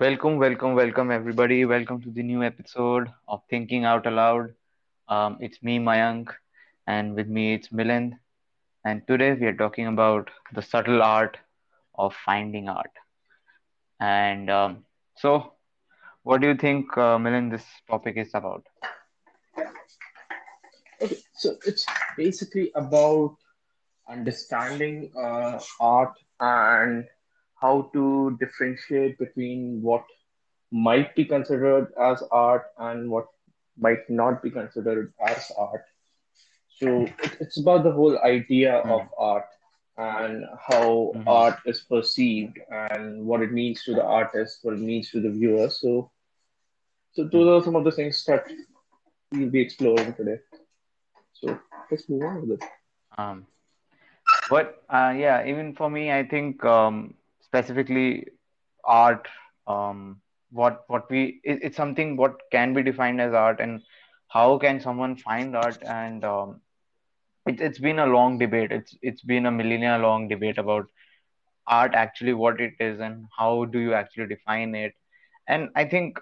Welcome, welcome, welcome, everybody. Welcome to the new episode of Thinking Out Aloud. Um, it's me, Mayank, and with me it's Milind. And today we are talking about the subtle art of finding art. And um, so, what do you think, uh, Milind, this topic is about? Okay, so it's basically about understanding uh, art and how to differentiate between what might be considered as art and what might not be considered as art. So it's about the whole idea of Hmm. art and how hmm art is perceived and what it means to the artist, what it means to the viewer. So, so those hmm are some of the things that we'll be exploring today. So let's move on with it. Um, but uh, yeah, even for me, I think um, specifically art, um, what what we it, it's something what can be defined as art, and how can someone find art and um, it, it's been a long debate. It's it's been a millennia long debate about art actually what it is and how do you actually define it. And I think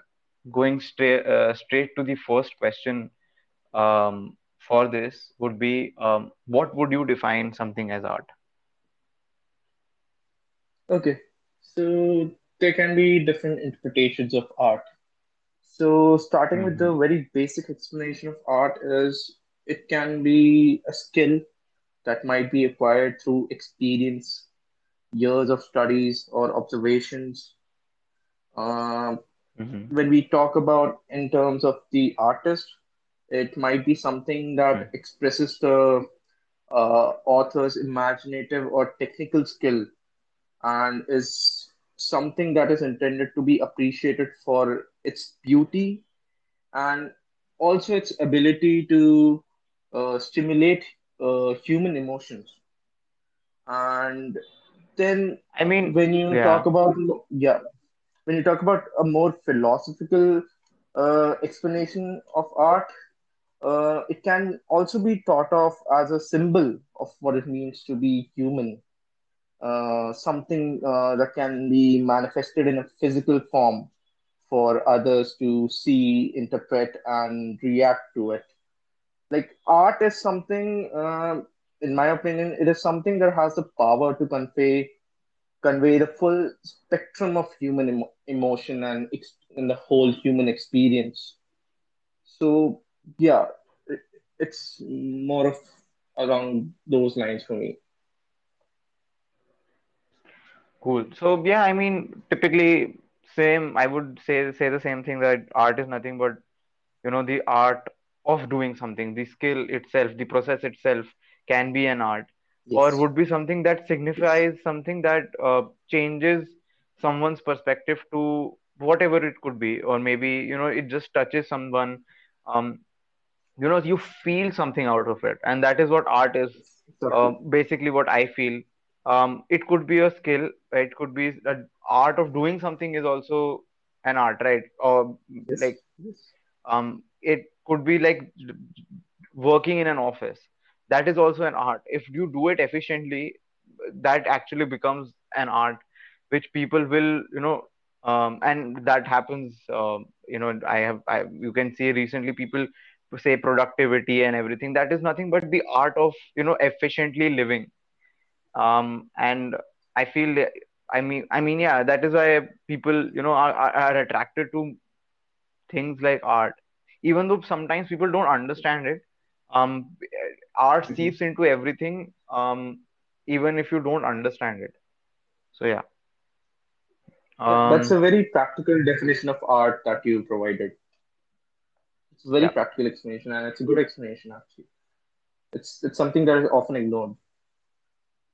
going straight uh, straight to the first question um, for this would be um, what would you define something as art? Okay, so there can be different interpretations of art. So starting with hmm the very basic explanation of art is it can be a skill that might be acquired through experience, years of studies or observations. Um, hmm when we talk about in terms of the artist, it might be something that expresses the uh, author's imaginative or technical skill and is something that is intended to be appreciated for its beauty and also its ability to uh, stimulate uh, human emotions. And then I mean, when you talk about, yeah, when you talk about a more philosophical uh, explanation of art, uh, it can also be thought of as a symbol of what it means to be human uh, something uh, that can be manifested in a physical form for others to see, interpret, and react to it. Like art is something, uh, in my opinion, it is something that has the power to convey convey the full spectrum of human emo- emotion and ex- in the whole human experience. So yeah, it, it's more of along those lines for me. Cool. So yeah, I mean, typically same. I would say say the same thing that art is nothing but you know the art of doing something. The skill itself, the process itself can be an art, or would be something that Yes. signifies something that uh, changes someone's perspective to whatever it could be, or maybe you know it just touches someone. Um, you know you feel something out of it and that is what art is uh, basically what i feel um, it could be a skill it could be the art of doing something is also an art right or Yes. like Yes. um, it could be like working in an office that is also an art if you do it efficiently that actually becomes an art which people will you know um, and that happens um, you know i have I, you can see recently people say productivity and everything that is nothing but the art of you know efficiently living um, and i feel i mean i mean yeah that is why people you know are, are are attracted to things like art even though sometimes people don't understand it um art Mhm. seeps into everything um even if you don't understand it so yeah Yeah, that's um a very practical definition of art that you provided. It's a very yeah practical explanation, and it's a good explanation actually. It's it's something that is often ignored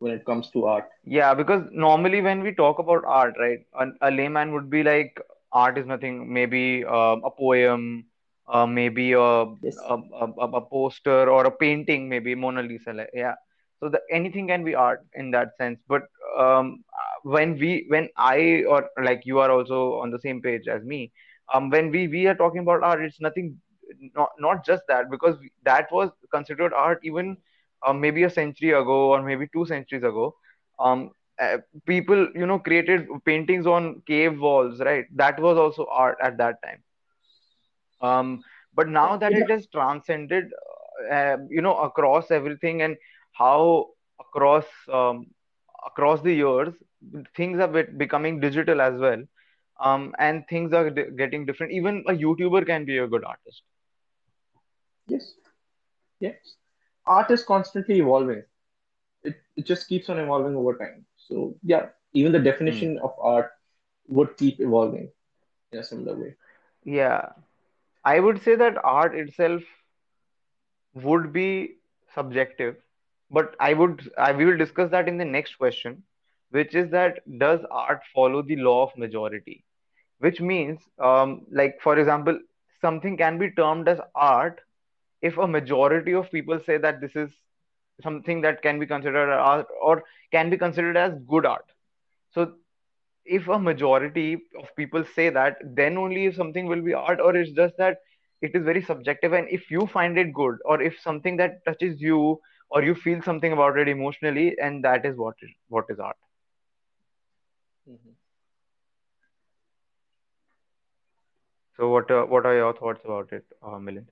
when it comes to art. yeah because normally when we talk about art right a, a layman would be like art is nothing maybe uh, a poem uh, maybe a, Yes. a, a, a a poster or a painting maybe Mona Lisa like, yeah so the, anything can be art in that sense but um, when we when I or like you are also on the same page as me um, when we we are talking about art it's nothing not not just that because that was considered art even uh, maybe a century ago or maybe two centuries ago um, uh, people you know created paintings on cave walls right? That was also art at that time. Um but now that it has transcended uh, you know across everything and how across um, across the years things are becoming digital as well um and things are di- getting different. Even a youtuber can be a good artist. Yes. Yes. Art is constantly evolving. It it just keeps on evolving over time. So yeah, even the definition of art would keep evolving in a similar way. yeah i would say that art itself would be subjective but i would I, we will discuss that in the next question which is that does art follow the law of majority which means um, like for example something can be termed as art if a majority of people say that this is something that can be considered art or can be considered as good art so if a majority of people say that then only if something will be art or it's just that it is very subjective and if you find it good or if something that touches you or you feel something about it emotionally and that is what is what is art Mhm. so what uh, what are your thoughts about it uh, Milind?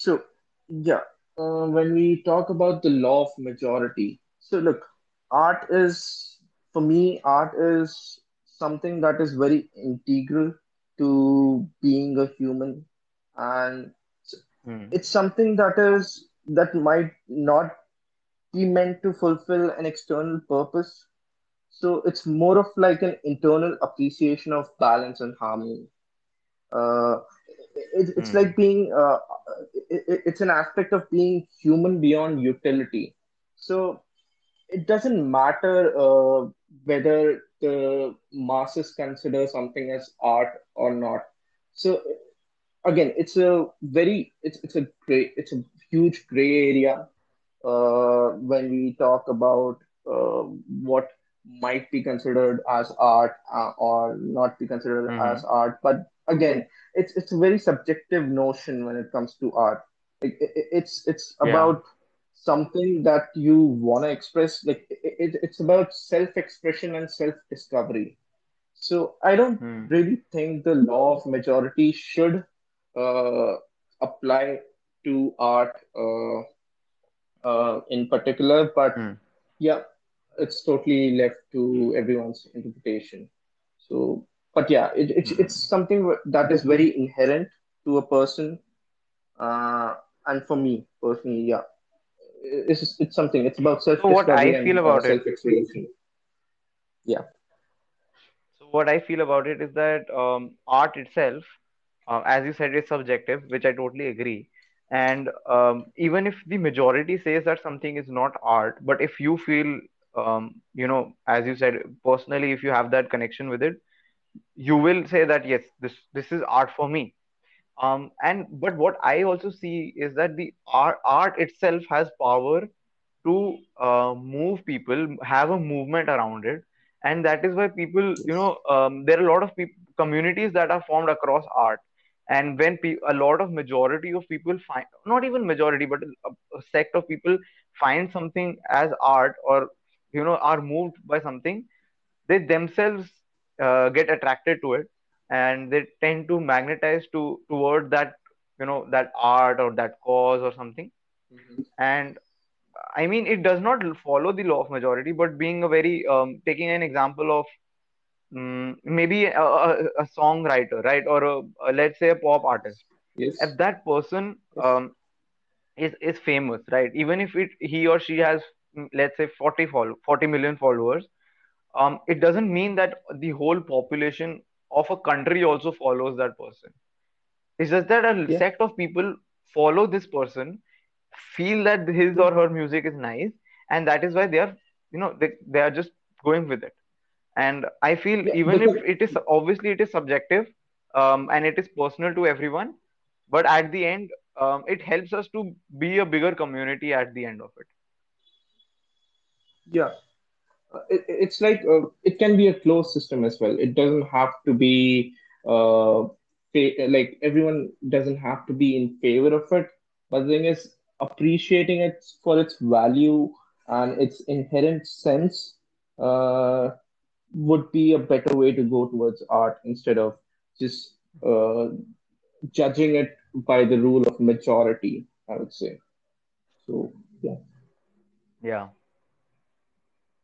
So yeah, uh, when we talk about the law of majority, so look, art is for me, art is something that is very integral to being a human, and hmm. it's something that is that might not be meant to fulfill an external purpose. So it's more of like an internal appreciation of balance and harmony. Uh, it, it's Hmm. like being, uh, it, it- it's an aspect of being human beyond utility. So it doesn't matter uh, whether the masses consider something as art or not. So again, it's a very, it's it's a gray, it's a huge gray area uh, when we talk about uh, what might be considered as art uh, or not be considered Hmm. as art. But again, it's it's a very subjective notion when it comes to art. It, it- it's it's yeah about something that you want to express. Like it, it, it's about self-expression and self-discovery. So I don't hmm. really think the law of majority should uh, apply to art. Uh, uh, in particular, but Hmm. yeah, it's totally left to everyone's interpretation. But yeah, it, it's it's Hmm. something that is very inherent to a person, uh, and for me personally, yeah, it's it's something. It's about so what i feel about it. Yeah, So what I feel about it is that um, art itself, uh, as you said, is subjective, which I totally agree. And um, even if the majority says that something is not art, but if you feel, um, you know, as you said, personally, if you have that connection with it, you will say that yes, this this is art for me. Um, and but what I also see is that the art art itself has power to uh, move people, have a movement around it, and that is why people, you know, um, there are a lot of communities that are formed across art, and when pe a lot of majority of people find, not even majority, but a, a sect of people find something as art or you know are moved by something, they themselves uh, get attracted to it, and they tend to magnetize to toward that you know that art or that cause or something Mhm. and I mean, it does not follow the law of majority, but being a very um, taking an example of um, maybe a, a, a songwriter, right, or a, a, let's say a pop artist. yes, If that person um, is is famous, right, even if it he or she has mm, let's say 40 follow 40 million followers, um, it doesn't mean that the whole population of a country also follows that person. It's just that a yeah, sect of people follow this person, feel that his or her music is nice, and that is why they are, you know, they, they are just going with it. And I feel yeah. even if it is obviously it is subjective, um, and it is personal to everyone, but at the end, um, it helps us to be a bigger community at the end of it. yeah, it, it's like uh, it can be a closed system as well. It doesn't have to be uh, fa- like everyone doesn't have to be in favor of it. But the thing is, appreciating it for its value and its inherent sense uh, would be a better way to go towards art instead of just uh, judging it by the rule of majority, I would say. So, yeah. yeah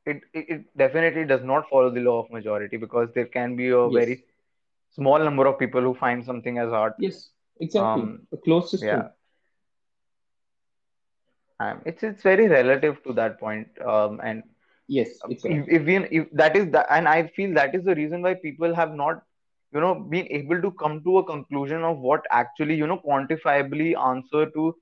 it, it it definitely does not follow the law of majority because there can be a Yes. very small number of people who find something as art Yes, exactly. um A closed yeah system. um, it's it's very relative to that point um and Yes, uh, if, exactly. if we if that is that and i feel that is the reason why people have not you know been able to come to a conclusion of what actually you know quantifiably answer to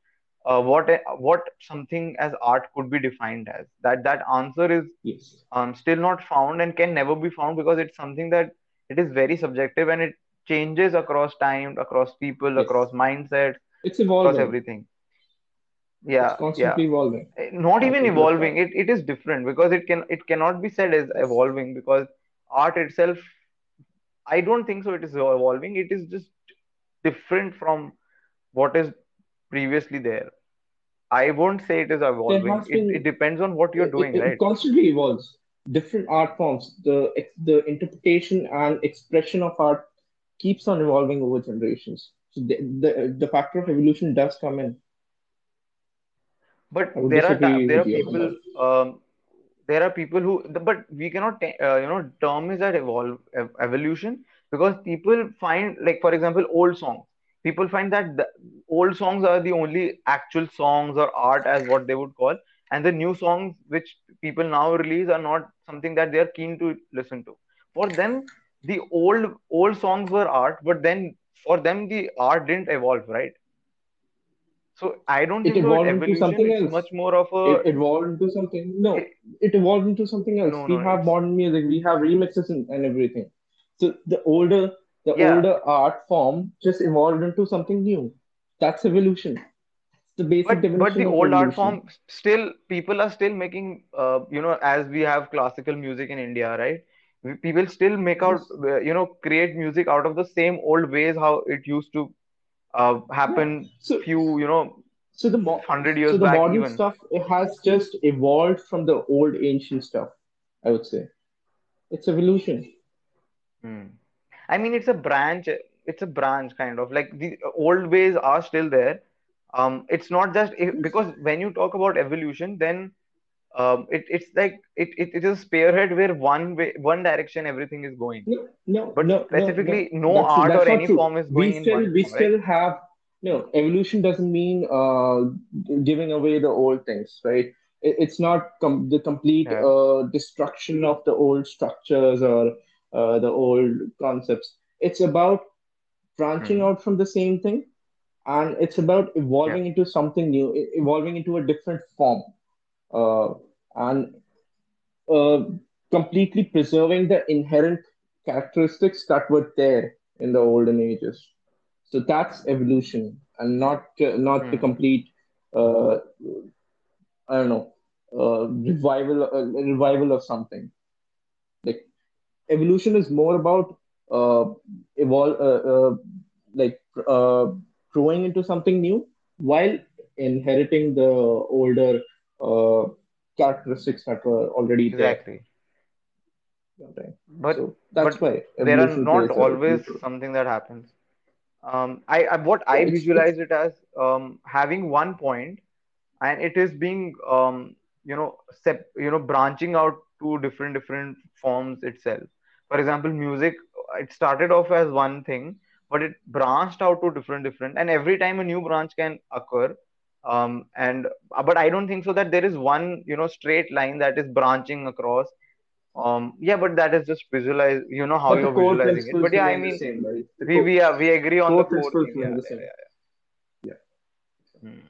uh, what what something as art could be defined as that that answer is Yes. um, still not found and can never be found because it's something that it is very subjective and it changes across time across people across Yes. mindsets It's across evolving. everything It's yeah yeah constantly evolving. Eh, not even evolving it, it is different because it can it cannot be said as evolving because art itself i don't think so it is evolving it is just different from what is previously there i won't say it is evolving it, it depends on what you're it, doing it right constantly evolves. Different art forms, the the interpretation and expression of art keeps on evolving over generations. So the the, the factor of evolution does come in. but there are there are people um, there are people who but we cannot uh, you know term is that evolve ev- evolution because people find like for example old songs people find that the old songs are the only actual songs or art as what they would call and the new songs which people now release are not something that they are keen to listen to for them the old old songs were art but then for them the art didn't evolve right so i don't It think so evolved into something else. much more of a It evolved into something. No, it, it evolved into something else. no We no have modern music. We have remixes and, and everything. So the older the yeah older art form just evolved into something new. That's evolution. It's the basic but but the old art form still people are still making uh, you know as we have classical music in India right people still make out uh, you know create music out of the same old ways how it used to uh, Yeah. happen So few you know so the mo 100 so the back modern even stuff it has just evolved from the old ancient stuff, I would say. It's evolution. Hmm. I mean it's a branch it's a branch kind of like the old ways are still there um it's not just if, because when you talk about evolution then um, it, it's like it, it, it is a spearhead where one way one direction everything is going No, no, but no, no, no. specifically no That's art or any true. form is We going in one still we form right still have no evolution doesn't mean uh giving away the old things, right? It, it's not com the complete yeah uh destruction of the old structures or uh, the old concepts. It's about branching hmm. out from the same thing, and it's about yeah evolving into something new, evolving into a different form, uh, and uh, completely preserving the inherent characteristics that were there in the olden ages. So that's evolution, and not not the hmm. complete uh, I don't know uh, revival uh, revival of something. Evolution is more about uh, evolve uh, uh, like uh, growing into something new while inheriting the older uh, characteristics that were already there. exactly. But So but that's why there are not always something that happens. Um I, I what I visualize it as um having one point and it is being um you know sep- you know branching out to different different forms itself for example music it started off as one thing but it branched out to different different and every time a new branch can occur um and uh, but i don't think so that there is one you know straight line that is branching across um yeah but that is just visualize you know how but you're visualizing it but yeah i mean same, right? We we are we agree on the core thing yeah yeah, Yeah. yeah. Hmm.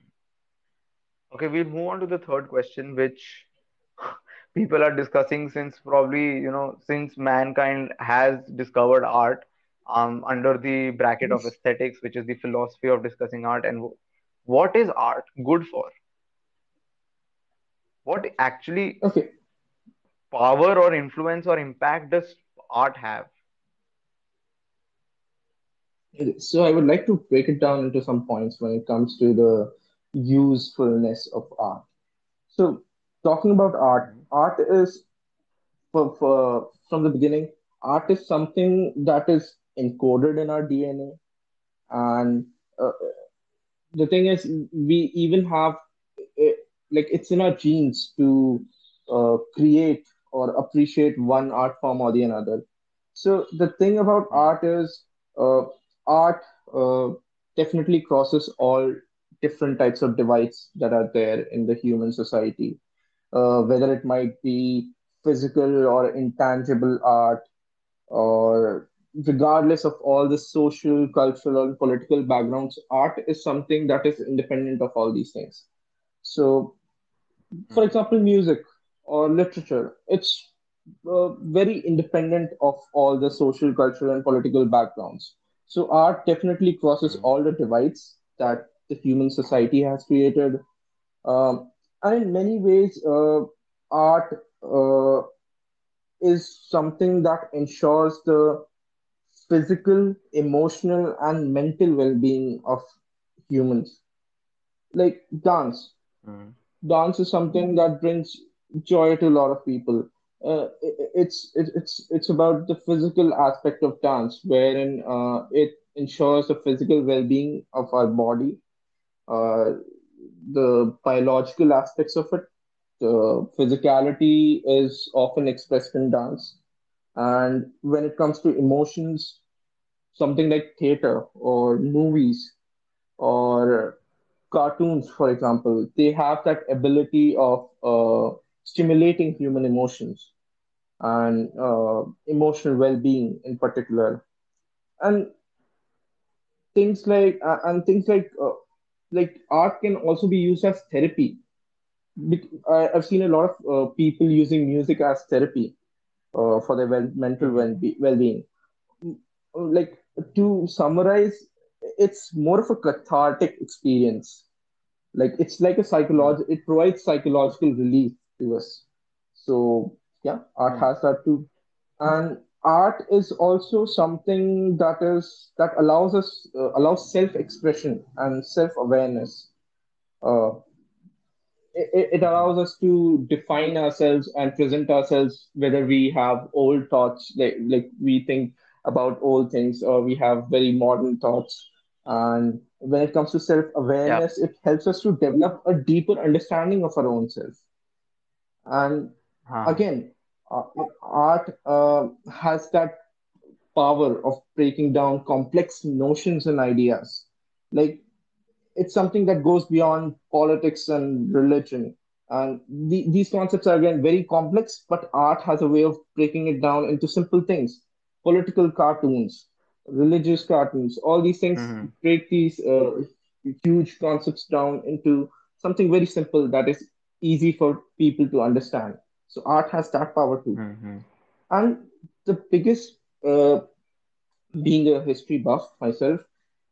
Okay, we'll move on to the third question, which people are discussing since probably, you know, since mankind has discovered art, um, under the bracket of aesthetics, which is the philosophy of discussing art, and what is art good for? What actually Okay. power or influence or impact does art have? So I would like to break it down into some points when it comes to the usefulness of art. So talking about art, Mhm. Art is for, for, from the beginning, art is something that is encoded in our DNA. And uh, the thing is, we even have it, like it's in our genes to uh, create or appreciate one art form or the another. So the thing about art is, uh, art uh, definitely crosses all different types of divides that are there in the human society uh, whether it might be physical or intangible art, or regardless of all the social, cultural, and political backgrounds, art is something that is independent of all these things. So, for Mhm. example, music or literature, it's uh, very independent of all the social, cultural, and political backgrounds. So, art definitely crosses Mhm. all the divides that the human society has created um, and in many ways, uh, art uh, is something that ensures the physical, emotional, and mental well being of humans. Like dance. Mhm. Dance is something that brings joy to a lot of people. Uh, i- it's, it, it's, it's about the physical aspect of dance, wherein uh, it ensures the physical well being of our body, uh, the biological aspects of it uh, physicality is often expressed in dance. And when it comes to emotions, something like theater or movies or cartoons, for example, they have that ability of uh, stimulating human emotions and uh, emotional well-being in particular. And things like uh, and things like uh, like art can also be used as therapy. I've seen a lot of uh, people using music as therapy uh, for their well, mental Mhm. well well-being. Like to summarize, it's more of a cathartic experience. Like it's like a psychology. It provides psychological relief to us. So yeah, art Mhm. has that too. And art is also something that is that allows us uh, allows self-expression and self-awareness. Uh, it, it allows us to define ourselves and present ourselves whether we have old thoughts like like we think about old things or we have very modern thoughts and when it comes to self Yeah. awareness it helps us to develop a deeper understanding of our own self and Huh. again uh, art uh, has that power of breaking down complex notions and ideas like it's something that goes beyond politics and religion. And the, these concepts are again very complex, but art has a way of breaking it down into simple things. Political cartoons, religious cartoons, all these things Mhm. break these uh, huge concepts down into something very simple that is easy for people to understand. So art has that power too. Mhm. And the biggest uh, being a history buff myself,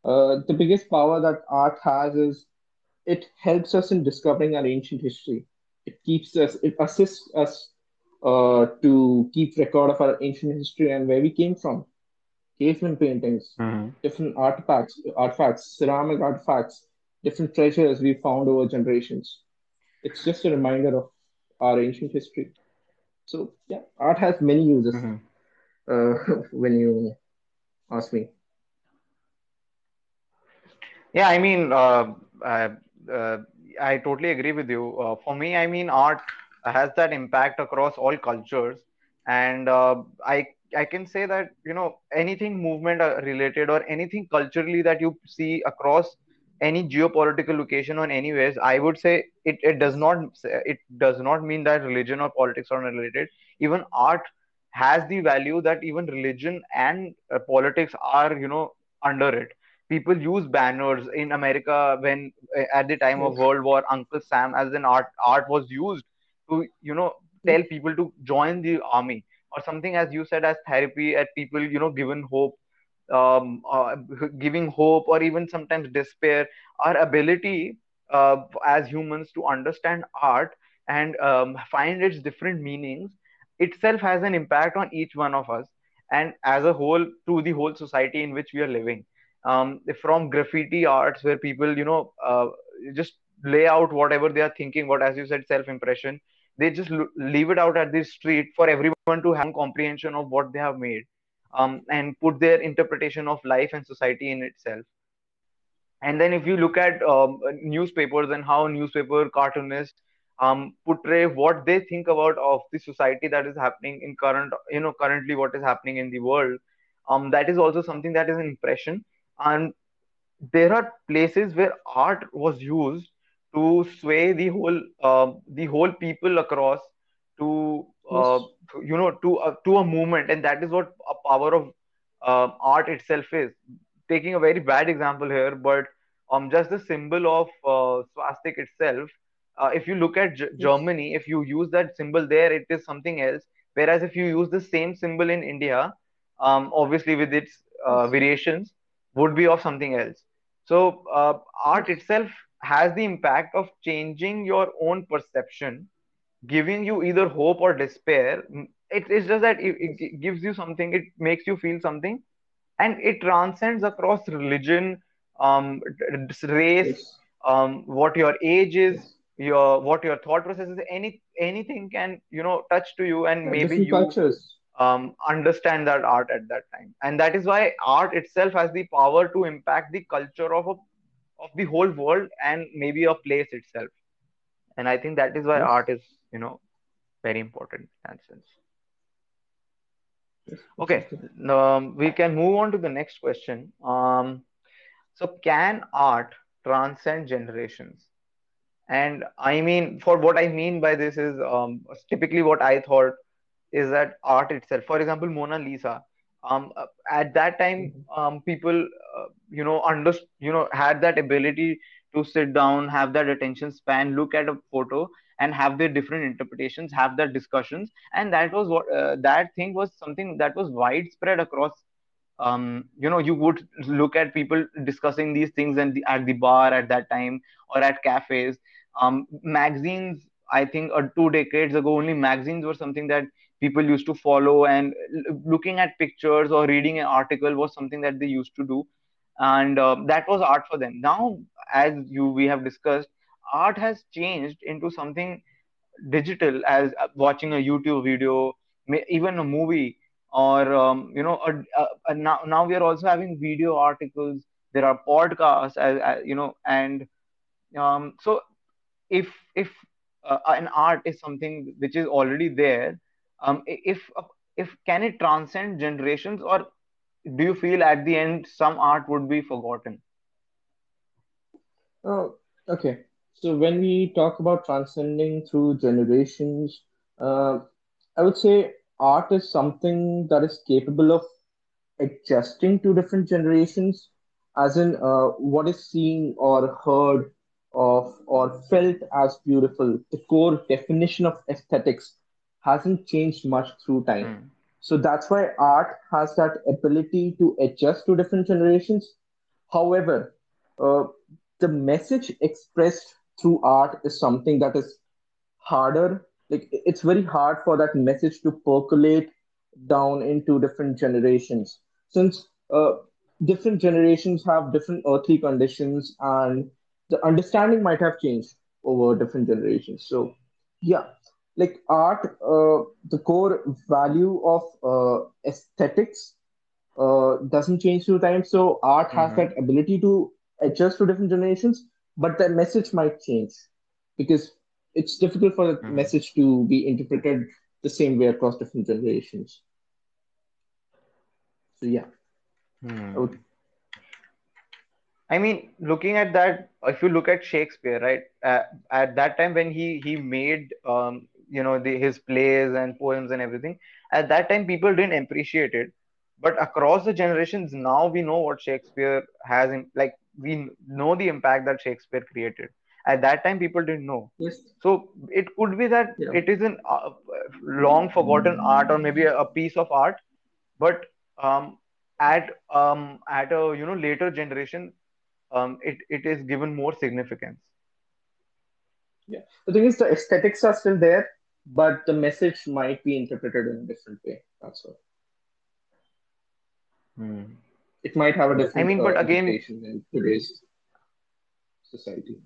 uh, the biggest power that art has is it helps us in discovering our ancient history. It keeps us, it assists us uh, to keep record of our ancient history and where we came from. Caveman paintings, Mhm. different artifacts, artifacts, ceramic artifacts, different treasures we found over generations. It's just a reminder of our ancient history. So yeah, art has many uses. Mhm. Uh, when you ask me. Yeah, I mean, uh, uh, uh, I totally agree with you. Uh, for me, I mean, art has that impact across all cultures, and uh, I I can say that you know anything movement related or anything culturally that you see across any geopolitical location or anyways, I would say it, it does not it does not mean that religion or politics are unrelated. Even art has the value that even religion and uh, politics are you know under it. People use banners. In america when uh, at the time of world war uncle sam as an art art was used to you know tell people to join the army. Or something as you said as therapy at people you know given hope um, uh, giving hope or even sometimes despair. Our ability uh, as humans to understand art and um, find its different meanings itself has an impact on each one of us and as a whole to the whole society in which we are living. Um, from graffiti arts where people you know uh, just lay out whatever they are thinking what as you said self impression they just leave it out at the street for everyone to have comprehension of what they have made um, and put their interpretation of life and society in itself. And then if you look at um, newspapers and how newspaper cartoonists um, portray what they think about of the society that is happening in current you know currently what is happening in the world um, that is also something that is an impression. And there are places where art was used to sway the whole uh, the whole people across to uh, you know to uh, to a movement and that is what a power of uh, art itself is. Taking a very bad example here but um just the symbol of uh, swastik itself uh, if you look at G-. Germany if you use that symbol there it is something else. Whereas if you use the same symbol in India um obviously with its uh, variations would be of something else. So, uh, art itself has the impact of changing your own perception, giving you either hope or despair. Mm, it's just that it, it gives you something, it makes you feel something, and it transcends across religion, um, race, Yes. um, what your age is, Yes. your what your thought process is. Any anything can you know touch to you, and maybe you um, understand that art at that time. And that is why art itself has the power to impact the culture of a, of the whole world and maybe a place itself. And I think that is why art is, you know, very important in that sense. Yes. Okay, um, we can move on to the next question. Um, so can art transcend generations? And I mean, for what I mean by this is um, typically what I thought is that art itself. For example, Mona Lisa. Um, at that time, Mhm. um, people, uh, you know, under, you know, had that ability to sit down, have that attention span, look at a photo, and have their different interpretations, have that discussions, and that was what uh, that thing was something that was widespread across um, you know, you would look at people discussing these things at the, at the bar at that time or at cafes. Um, magazines, I think, uh, two decades ago, only magazines were something that people used to follow, and looking at pictures or reading an article was something that they used to do, and um, that was art for them. Now, as you we have discussed, art has changed into something digital as uh, watching a YouTube video, even a movie, or um, you know, a, a, a now now we are also having video articles. There are podcasts, as, as you know, and um, so if if uh, an art is something which is already there, um, if if can it transcend generations, or do you feel at the end some art would be forgotten? Oh, okay. So when we talk about transcending through generations, uh, I would say art is something that is capable of adjusting to different generations, as in uh, what is seen or heard of or felt as beautiful. The core definition of aesthetics hasn't changed much through time. Hmm. So that's why art has that ability to adjust to different generations. However, uh, the message expressed through art is something that is harder. Like it's very hard for that message to percolate down into different generations, since uh, different generations have different earthly conditions, and the understanding might have changed over different generations. So, yeah, like art, uh, the core value of uh, aesthetics uh, doesn't change through time. So art has Mm-hmm. that ability to adjust to different generations, but the message might change because it's difficult for the Mm-hmm. message to be interpreted the same way across different generations. So yeah, I would. Hmm. I mean, looking at that, if you look at Shakespeare, right, uh, at that time when he he made um, you know the, his plays and poems and everything, at that time people didn't appreciate it, but across the generations now we know what Shakespeare has in like we know the impact that Shakespeare created. At that time people didn't know, Yes. so it could be that Yeah. it is an uh, long forgotten art or maybe a, a piece of art but um, at um, at a you know later generation um, it, it is given more significance. Yeah. The thing is, the aesthetics are still there, but the message might be interpreted in a different way. That's all. Hmm. It might have a different I mean, uh, but again, interpretation in today's society.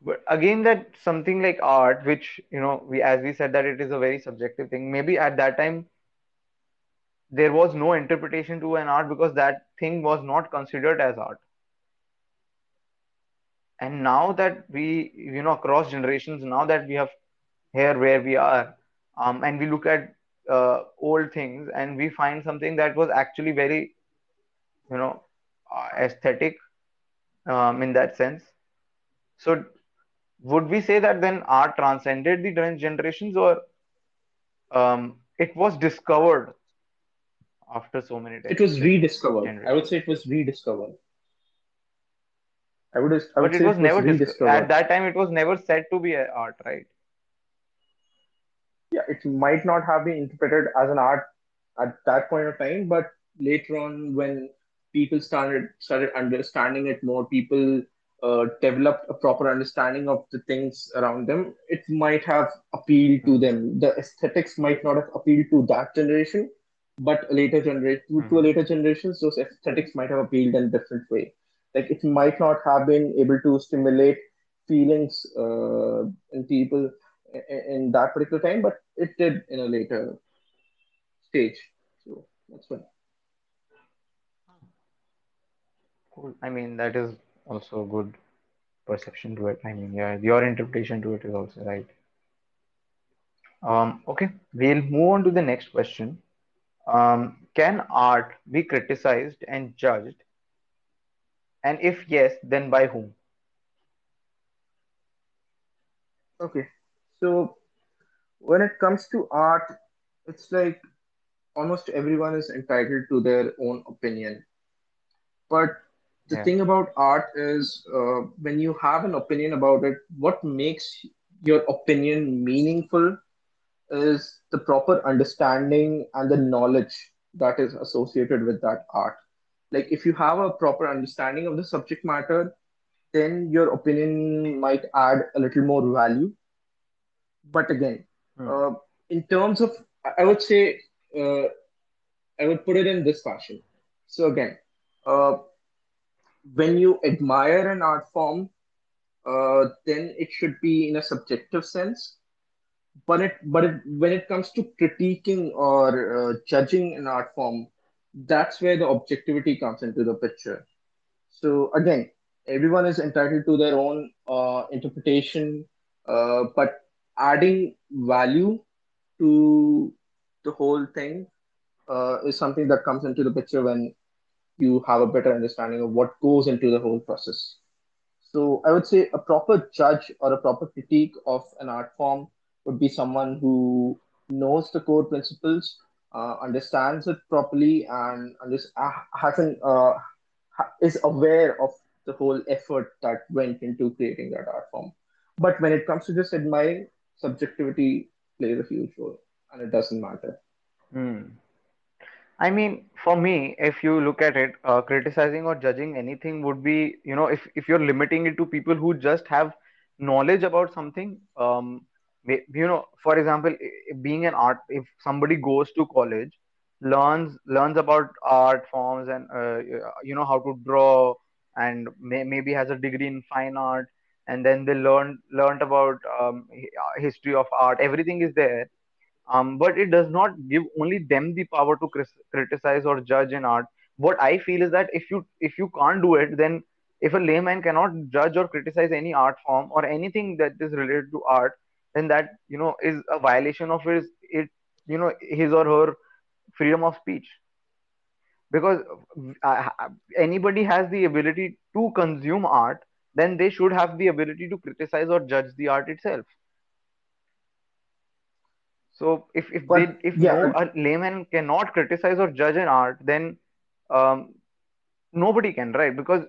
but again that something like art which you know we as we said that it is a very subjective thing maybe at that time there was no interpretation to an art because that thing was not considered as art and now that we you know across generations now that we have here where we are um, and we look at uh, old things and we find something that was actually very you know uh, aesthetic um, in that sense so would we say that then art transcended the generations or um, it was discovered after so many days? It was rediscovered. I would say it was rediscovered. I would I but would it was it was never dis- at that time it was never said to be art right Yeah, it might not have been interpreted as an art at that point of time, but later on, when people started started understanding it more, people uh, developed a proper understanding of the things around them. It might have appealed to mm-hmm. them. The aesthetics might not have appealed to that generation, but a later generation to, to a Mm-hmm. later generations, those aesthetics might have appealed in a different way. Like it might not have been able to stimulate feelings uh, in people in, that particular time, but it did in a later stage. So that's why. cool. I mean that is also a good perception to it. I mean yeah your interpretation to it is also right. Um okay. We'll move on to the next question. Um can art be criticized and judged? And if yes then by whom? Okay. So when it comes to art, it's like almost everyone is entitled to their own opinion. But the yeah thing about art is uh, when you have an opinion about it, what makes your opinion meaningful is the proper understanding and the knowledge that is associated with that art. Like if you have a proper understanding of the subject matter, then your opinion might add a little more value. But again, Hmm. uh, in terms of, I would say, uh, I would put it in this fashion. So again, uh, when you admire an art form, uh, then it should be in a subjective sense. But it, but it, when it comes to critiquing or uh, judging an art form, that's where the objectivity comes into the picture. So again, everyone is entitled to their own uh, interpretation, uh, but adding value to the whole thing uh, is something that comes into the picture when you have a better understanding of what goes into the whole process. So I would say a proper judge or a proper critique of an art form would be someone who knows the core principles, uh, understands it properly, and uh, has an, uh, ha- is aware of the whole effort that went into creating that art form. But when it comes to just admiring, subjectivity plays a huge role, and it doesn't matter. Hmm. I mean, for me, if you look at it, uh, criticizing or judging anything would be, you know, if if you're limiting it to people who just have knowledge about something, um, you know, for example, being an art, if somebody goes to college, learns learns about art forms and uh, you know how to draw, and may, maybe has a degree in fine art, and then they learn learned about um, history of art. Everything is there. Um, but it does not give only them the power to cris- criticize or judge in art. What i feel is that if you if you can't do it then if a layman cannot judge or criticize any art form or anything that is related to art then that you know is a violation of his it you know his or her freedom of speech. Because uh, anybody has the ability to consume art then they should have the ability to criticize or judge the art itself So if if they if yeah, no a layman cannot criticize or judge an art, then um, nobody can, right? Because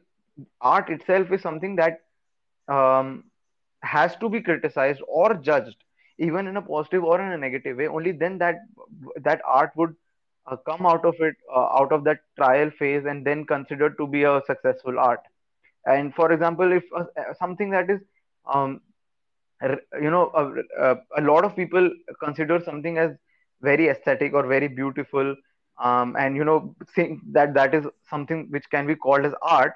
art itself is something that um, has to be criticized or judged, even in a positive or in a negative way. Only then that that art would uh, come out of it, uh, out of that trial phase, and then considered to be a successful art. And for example, if uh, something that is um, you know a, a, lot of people consider something as very aesthetic or very beautiful um, and you know think that that is something which can be called as art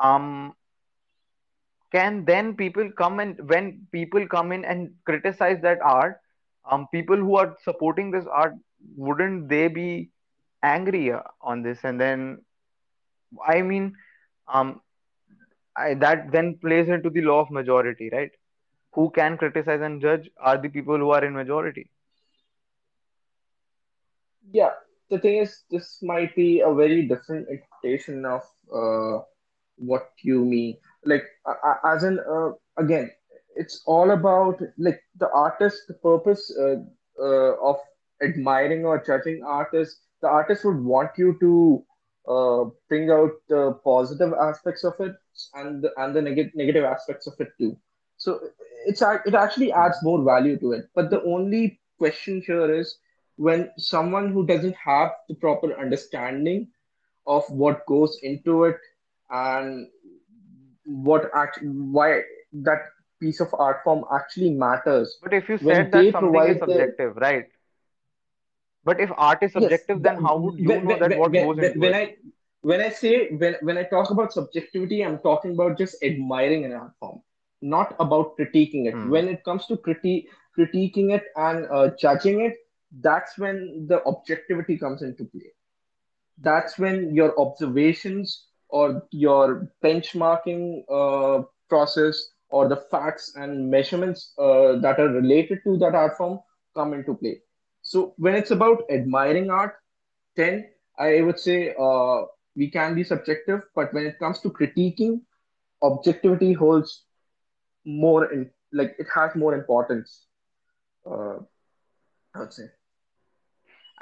um, can then people come and when people come in and criticize that art um people who are supporting this art wouldn't they be angry uh, on this? And then i mean um I, that then plays into the law of majority right who can criticize and judge are the people who are in majority Yeah, the thing is, this might be a very different interpretation of uh, what you mean. Like, as in, uh, again, it's all about like the artist, the purpose uh, uh, of admiring or judging artists. The artist would want you to uh, bring out the positive aspects of it and the, and the neg- negative aspects of it too. So it's it actually adds more value to it. But the only question here is when someone who doesn't have the proper understanding of what goes into it and what act why that piece of art form actually matters but if you said that something is provide the subjective right but if art is subjective that, then how would you when, know that when, what when, goes into when it i when i say when, when i talk about subjectivity i'm talking about just admiring an art form not about critiquing it hmm. when it comes to critique critiquing it and uh, judging it that's when the objectivity comes into play that's when your observations or your benchmarking uh, process or the facts and measurements uh, that are related to that art form come into play. So when it's about admiring art, then I would say uh, we can be subjective, but when it comes to critiquing, objectivity holds more in like it has more importance. Uh, I would say.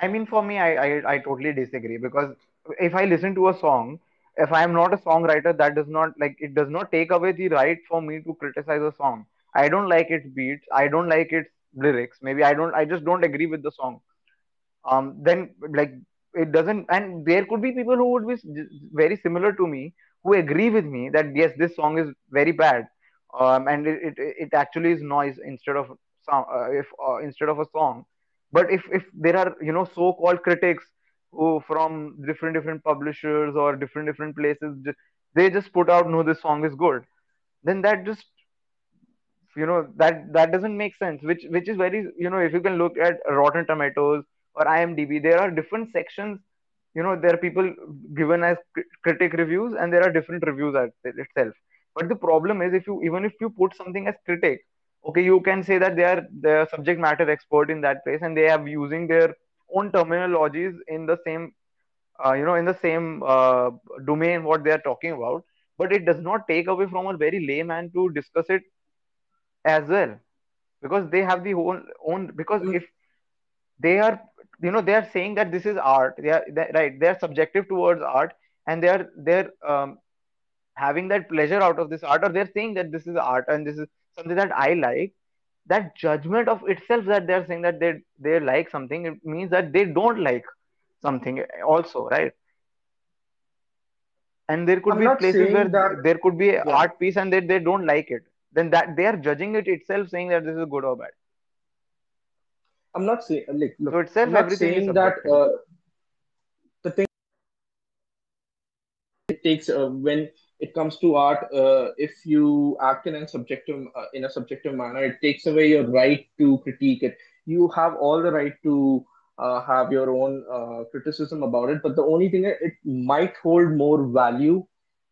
I mean, for me, I, I I totally disagree because if I listen to a song, if I am not a songwriter, that does not like it does not take away the right for me to criticize a song. I don't like its beats. I don't like its lyrics. Maybe I don't. I just don't agree with the song. Um, then like it doesn't. And there could be people who would be very similar to me who agree with me that yes, this song is very bad. Um, and it, it it actually is noise instead of sound. Uh, if uh, instead of a song but if if there are you know so-called critics who from different different publishers or different different places they just put out no this song is good then that just you know that that doesn't make sense which which is very you know if you can look at rotten tomatoes or imdb there are different sections you know there are people given as critic reviews and there are different reviews at itself. But the problem is if you even if you put something as critic okay you can say that they are the subject matter expert in that place and they are using their own terminologies in the same uh, you know in the same uh, domain what they are talking about but it does not take away from a very layman to discuss it as well. Because they have the own own because if they are you know they are saying that this is art. They are they, right they are subjective towards art and they are they're um, having that pleasure out of this art or they're saying that this is art and this is something that i like. That judgment of itself that they're saying that they they like something it means that they don't like something also right? And there could I'm be places where that. there could be a Yeah, art piece and they, they don't like it then that they are judging it itself saying that this is good or bad I'm not saying like so look. I'm itself not everything is saying that uh, the thing it takes uh, when it comes to art uh, if you act in a subjective uh, in a subjective manner it takes away your right to critique it you have all the right to uh, have your own uh, criticism about it but the only thing is it might hold more value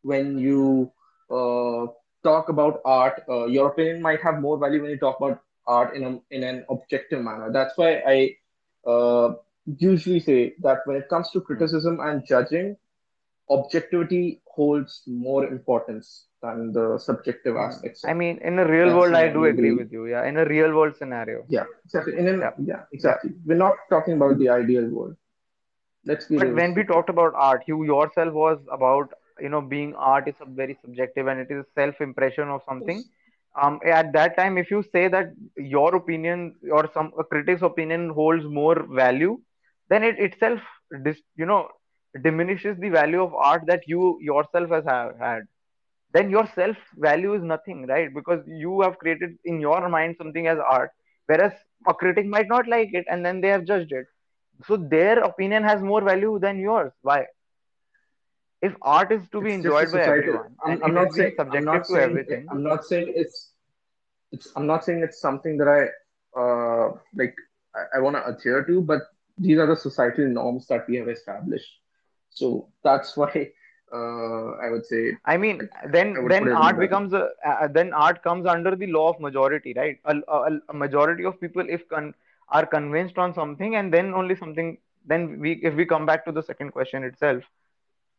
when you uh, talk about art uh, your opinion might have more value when you talk about art in a, in an objective manner that's why i uh, usually say that when it comes to criticism and judging objectivity holds more importance than the subjective Hmm. aspects I mean, in a real That's world, I do agree with you. Yeah, in a real world scenario. Yeah, exactly. In an, Yeah, yeah, yeah. exactly. We're not talking about the ideal world. Let's be But when we talked about art, you yourself was about, you know, being art is a very subjective and it is self-impression of something. Um, at that time, if you say that your opinion or some a critic's opinion holds more value, then it itself, dis, you know, diminishes the value of art that you yourself has ha- had. then your self value is nothing, right? Because you have created in your mind something as art, whereas a critic might not like it and then they have judged it. So their opinion has more value than yours. Why? If art is to be It's enjoyed by everyone I'm, I'm not saying subjective not to saying everything I'm not saying it's it's I'm not saying it's something that I uh like I, I want to adhere to, but these are the societal norms that we have established. So that's why uh I would say I mean, like I then then art becomes a uh, then art comes under the law of majority, right? A, a, a majority of people, if con are convinced on something, and then only something, then we if we come back to the second question itself,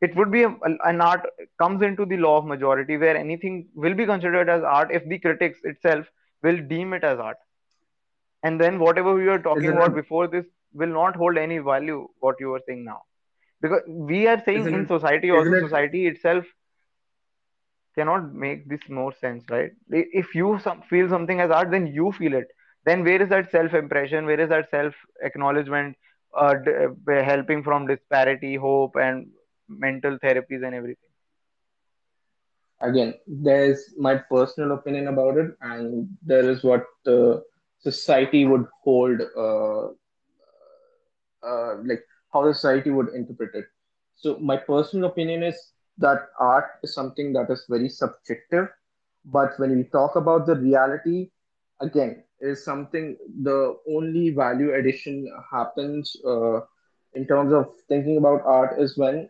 it would be a, an art comes into the law of majority where anything will be considered as art if the critics itself will deem it as art, and then whatever we were talking Isn't about it before this will not hold any value. What you were saying now, because we are saying isn't in it society isn't it society itself cannot make this more sense, right? If you some, feel something as art, then you feel it. Then where is that self-impression? Where is that self-acknowledgement, uh, d- uh, helping from disparity, hope, and mental therapies and everything? again, there's my personal opinion about it, and there is what the society would hold uh, uh, like how the society would interpret it. So my personal opinion is that art is something that is very subjective, but when we talk about the reality, again, is something the only value addition happens uh, in terms of thinking about art is when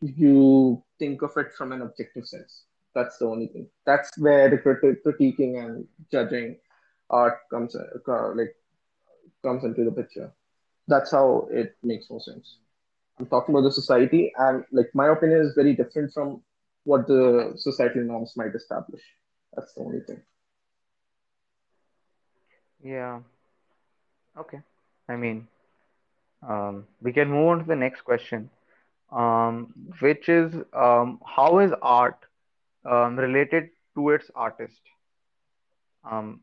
you think of it from an objective sense. That's the only thing. That's where the criti- critiquing and judging art comes uh, like comes into the picture. That's how it makes more sense. I'm talking about the society, and like my opinion is very different from what the societal norms might establish. That's the only thing. Yeah. Okay. I mean, um, we can move on to the next question, um, which is um, how is art um, related to its artist? Um,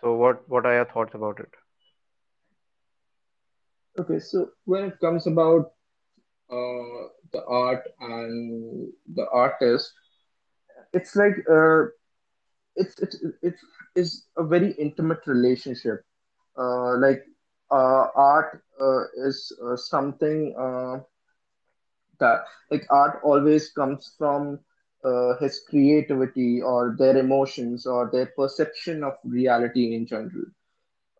so what what are your thoughts about it? Okay, so when it comes about uh, the art and the artist, it's like uh, it's it's it is a very intimate relationship. Uh, like uh, art uh, is uh, something. Uh, that like art always comes from uh, his creativity or their emotions or their perception of reality in general.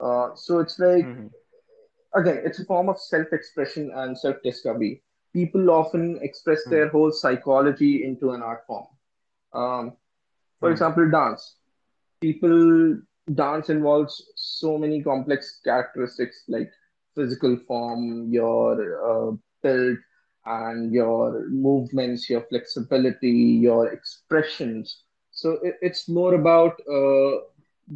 Uh, so it's like hmm again, it's a form of self-expression and self-discovery. People often express hmm their whole psychology into an art form. Um, for hmm example, dance. People dance involves so many complex characteristics like physical form, your uh, build, and your movements, your flexibility, your expressions. So it, it's more about uh,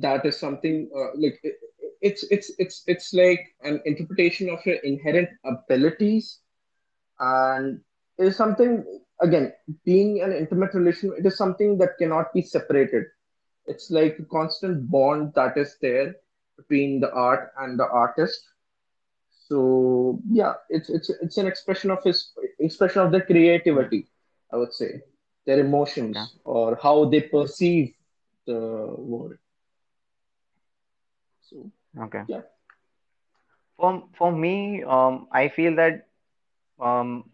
that is something uh, like it, it's it's it's it's like an interpretation of your inherent abilities and is something again being an intimate relation it is something that cannot be separated it's like a constant bond that is there between the art and the artist. So yeah, it's it's it's an expression of his expression of their creativity, I would say, their emotions or how they perceive the world. So Okay. yeah, For for me, um, I feel that um,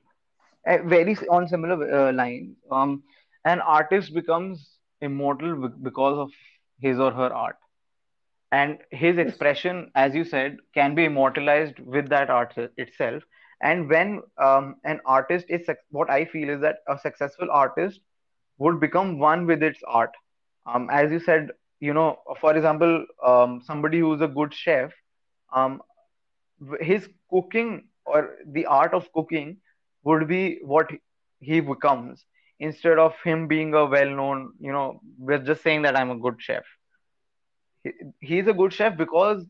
very on similar uh, lines, um, an artist becomes immortal because of his or her art, and his expression, as you said, can be immortalized with that art itself. And when um, an artist is what I feel is that a successful artist would become one with its art. Um, as you said, you know, for example, um, somebody who's a good chef. Um, his cooking or the art of cooking would be what he becomes instead of him being a well-known you know we're just saying that i'm a good chef he, he's a good chef because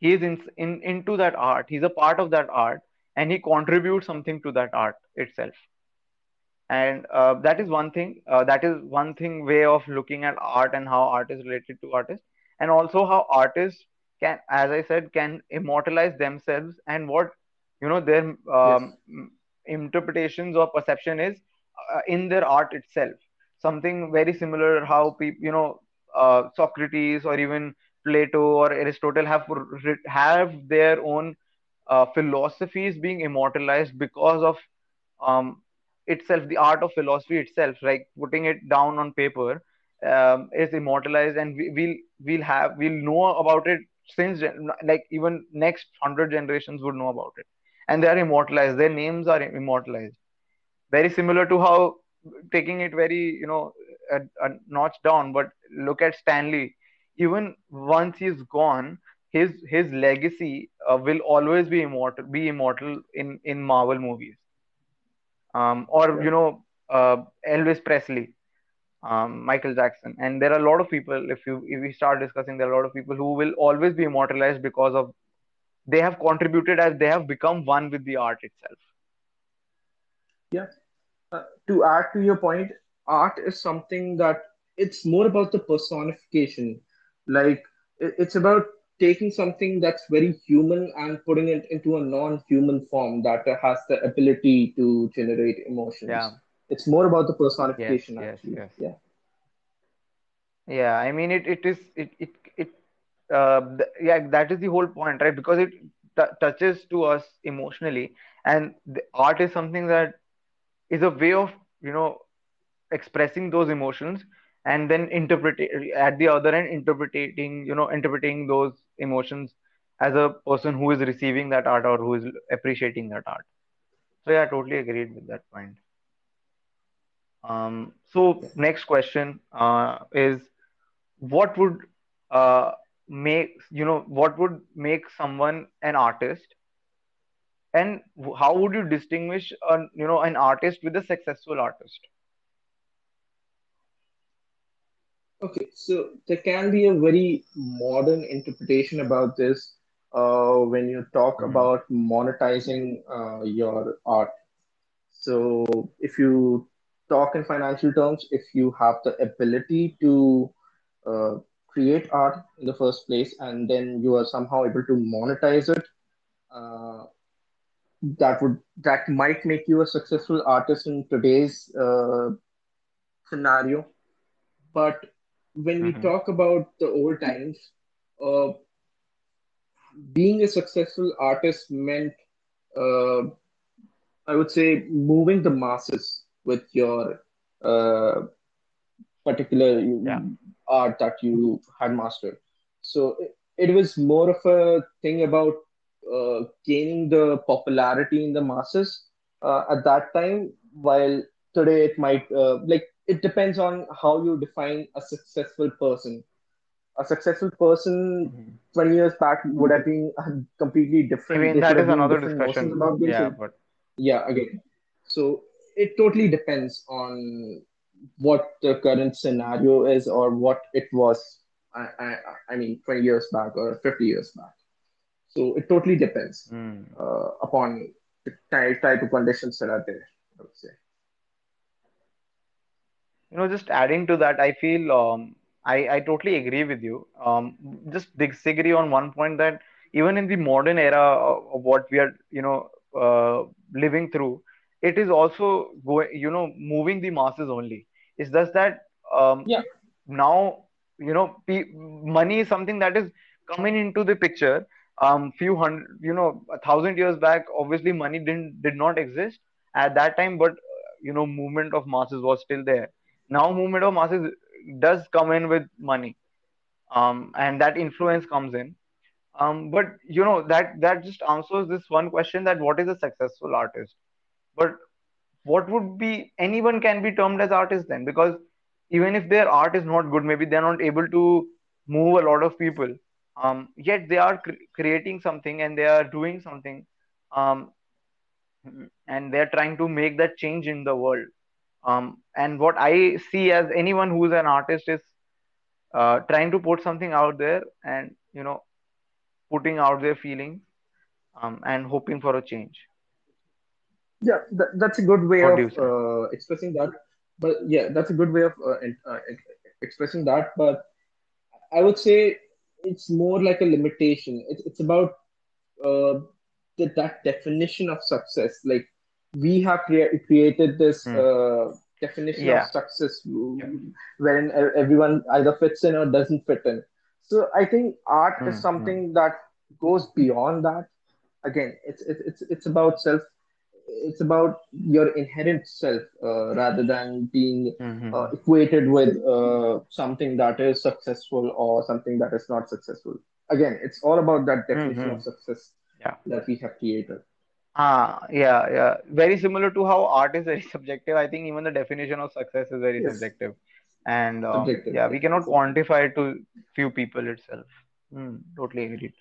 he's in, in into that art. He's a part of that art and he contributes something to that art itself. And uh, that is one thing uh, that is one thing way of looking at art and how art is related to artists and also how artists can as i said can immortalize themselves and what you know their yes, um, interpretations or perception is uh, in their art itself. Something very similar how people you know uh, socrates or even plato or aristotle have have their own uh, philosophies being immortalized because of um, itself the art of philosophy itself like putting it down on paper um, is immortalized and we, we'll we'll have we'll know about it since like even next 100 generations would know about it. And they are immortalized. Their names are immortalized. Very similar to how taking it very you know a, a notch down but look at Stan Lee even once he's gone his his legacy uh, will always be immortal be immortal in in marvel movies um or Yeah. you know uh, elvis presley um, Michael Jackson, and there are a lot of people. If you if we start discussing, there are a lot of people who will always be immortalized because of they have contributed as they have become one with the art itself. Yeah. Uh, to add to your point, art is something that it's more about the personification. Like it's about taking something that's very human and putting it into a non-human form that has the ability to generate emotions Yeah. It's more about the personification, Yes. actually. Yes. Yeah. Yeah. I mean, it. It is. It. It. It. Uh. th- yeah. That is the whole point, right? Because it t- touches to us emotionally, and the art is something that is a way of you know expressing those emotions and then interpret at the other end interpreting you know interpreting those emotions as a person who is receiving that art or who is appreciating that art. So yeah i totally agreed with that point. Um so next question uh is what would uh make you know what would make someone an artist? And how would you distinguish an you know an artist with a successful artist Okay, so there can be a very modern interpretation about this uh, when you talk hmm about monetizing uh, your art. So, if you talk in financial terms, if you have the ability to uh, create art in the first place and then you are somehow able to monetize it, uh, that would that might make you a successful artist in today's uh, scenario. But when we hmm talk about the old times, uh, being a successful artist meant, uh, I would say, moving the masses with your uh, particular yeah art that you had mastered. So it, it was more of a thing about uh, gaining the popularity in the masses uh, at that time, while today it might uh, like it depends on how you define a successful person. A successful person Mhm. 20 years back would have been completely I different. mean, They could that is another discussion. about Yeah, themselves. but Yeah, again. So it totally depends on what the current scenario is or what it was. I, I, I mean, 20 years back or 50 years back. So it totally depends mm, uh, upon the type, type of conditions that are there, I would say. You know, just adding to that, I feel um, I I totally agree with you. Um, just disagree on one point that even in the modern era of what we are, you know, uh, living through, it is also going, you know, moving the masses only. It's just that um, Yeah, now you know pe- money is something that is coming into the picture um few hundred you know a thousand years back obviously money didn't did not exist at that time but uh, you know movement of masses was still there now movement of masses does come in with money um and that influence comes in. Um but you know that that just answers this one question that what is a successful artist? But what would be anyone can be termed as artist then because even if their art is not good maybe they're not able to move a lot of people um, yet they are cr- creating something and they are doing something um, and they're trying to make that change in the world um, and what i see as anyone who's an artist is uh, trying to put something out there and you know putting out their feelings um, and hoping for a change yeah, that, that's a good way what of do you say uh, expressing that. But yeah, that's a good way of uh, uh, expressing that. But I would say it's more like a limitation. It's, it's about uh, the, that definition of success. Like we have crea- created this Hmm. uh, definition of success yeah wherein everyone either fits in or doesn't fit in. So I think art is Hmm. Hmm. something that goes beyond that. Again, it's it's it's, it's about self. it's about your inherent self uh, rather than being uh, Mm-hmm. equated with uh, something that is successful or something that is not successful. Again, it's all about that definition of Mm-hmm. success Yeah. that we have created. Ah, yeah, yeah. Very similar to how art is very subjective. I think even the definition of success is very Yes, subjective. And um, subjective. yeah, we cannot quantify it to few people itself. Mm, totally agreed.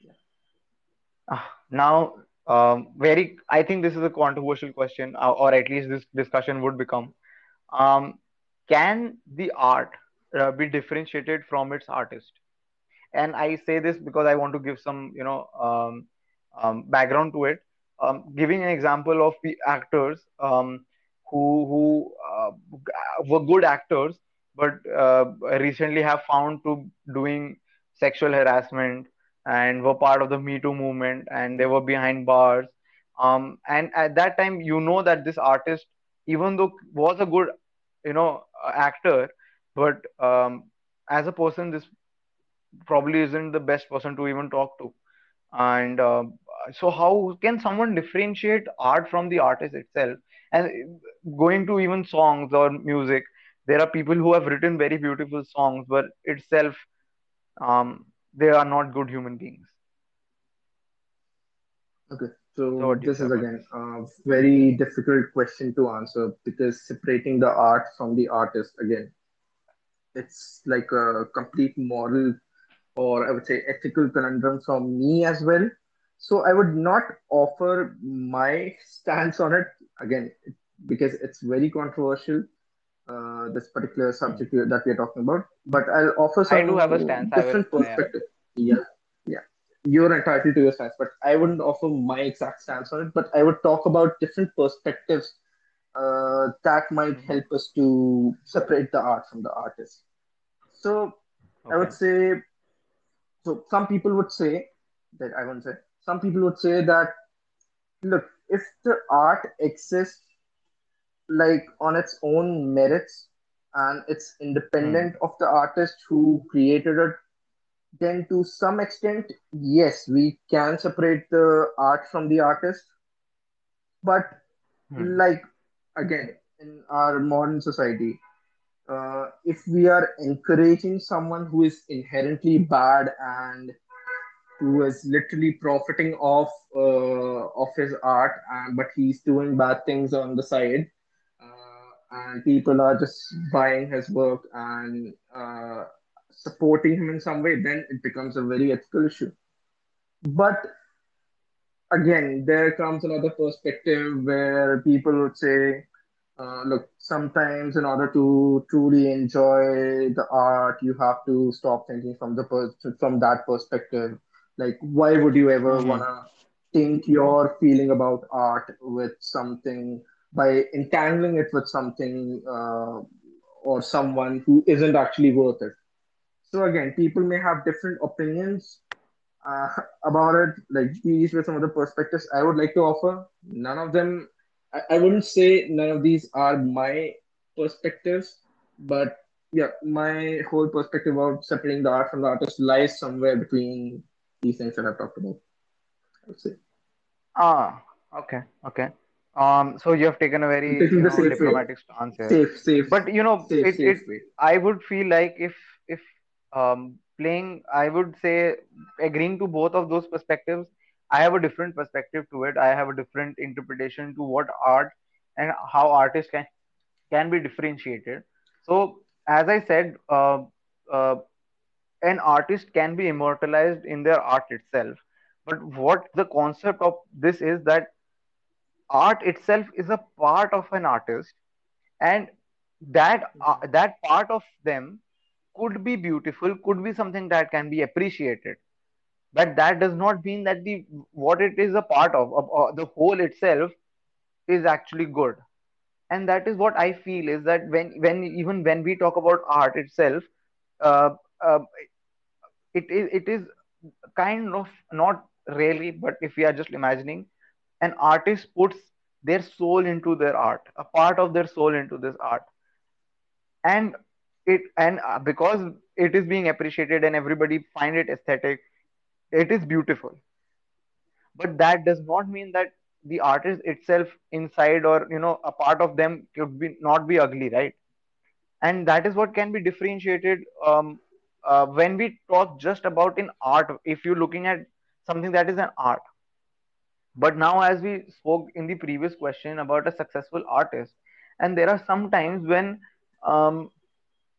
Ah, now, um, very, I think this is a controversial question, or, or at least this discussion would become, um, can the art uh, be differentiated from its artist? and I say this because I want to give some, you know, um, um, background to it. Um, giving an example of the actors um, who who uh, were good actors, but uh, recently have found to doing sexual harassment and were part of the Me Too movement, and they were behind bars. Um, and at that time, you know that this artist, even though was a good, you know, actor, but um, as a person, this probably isn't the best person to even talk to. And uh, so, how can someone differentiate art from the artist itself? And going to even songs or music, there are people who have written very beautiful songs, but itself, um, they are not good human beings. Okay, So, so what do you this is again a very difficult question to answer because separating the art from the artist again, it's like a complete moral or I would say ethical conundrum from me as well. So I would not offer my stance on it again because it's very controversial. Uh, this particular subject that we are talking about, but I'll offer I do have a some stance. Will. different Yeah. perspective. Yeah, yeah. You're entitled to your stance, but I wouldn't offer my exact stance on it. But I would talk about different perspectives uh, that might hmm help us to separate the art from the artist. So I would say so some people would say that I won't say. Some people would say that look, if the art exists like on its own merits and it's independent of the artist who created it, then to some extent, yes, we can separate the art from the artist. But Hmm. like again, in our modern society, uh, if we are encouraging someone who is inherently bad and who is literally profiting off uh, of his art, and but he's doing bad things on the side, uh, and people are just buying his work and uh, supporting him in some way, then it becomes a very ethical issue. But again, there comes another perspective where people would say, uh, look, sometimes in order to truly enjoy the art, you have to stop thinking from the from that perspective. Like, why would you ever hmm wanna taint your feeling about art with something by entangling it with something uh, or someone who isn't actually worth it? So again, people may have different opinions uh, about it. Like these were some of the perspectives I would like to offer. None of them, I, I wouldn't say none of these are my perspectives, but yeah, my whole perspective about separating the art from the artist lies somewhere between these things that I've talked about. I would say Ah. Okay. Okay. Um. So you have taken a very, you know, safe way, diplomatic stance here. safe, safe, But you know, safe, it safe it. I would feel like if if um playing, I would say agreeing to both of those perspectives, I have a different perspective to it. I have a different interpretation to what art and how artists can can be differentiated. So as I said, uh, uh, an artist can be immortalized in their art itself. But what the concept of this is that art itself is a part of an artist and that uh, that part of them could be beautiful could be something that can be appreciated but that does not mean that the what it is a part of, uh, the whole itself is actually good and that is what i feel is that when when even when we talk about art itself uh, uh, it is it is kind of not really but if we are just imagining an artist puts their soul into their art a part of their soul into this art. And it and uh, because it is being appreciated and everybody find it aesthetic it is beautiful. But that does not mean that the artist itself inside or you know a part of them could be not be ugly right? And that is what can be differentiated um, uh, when we talk just about in art if you're looking at something that is an art but now as we spoke in the previous question about a successful artist and there are some times when um,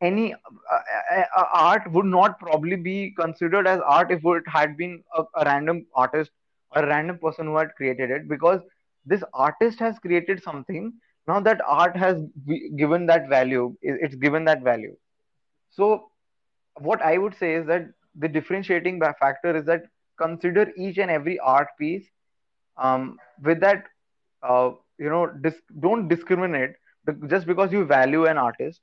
any uh, uh, art would not probably be considered as art if it had been a, a random artist or a random person who had created it because this artist has created something now that art has given that value it's given that value. So what i would say is that the differentiating factor is that consider each and every art piece um, with that uh, you know dis- don't discriminate just because you value an artist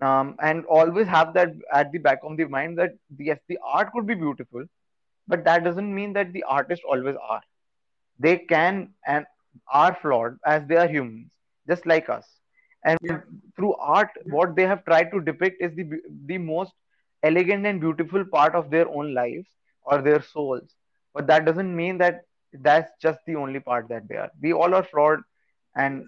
um, and always have that at the back of the mind that yes the art could be beautiful but that doesn't mean that the artists always are they can and are flawed as they are humans just like us and Yeah. through art what they have tried to depict is the the most elegant and beautiful part of their own lives or their souls but that doesn't mean that that's just the only part that they are we all are flawed and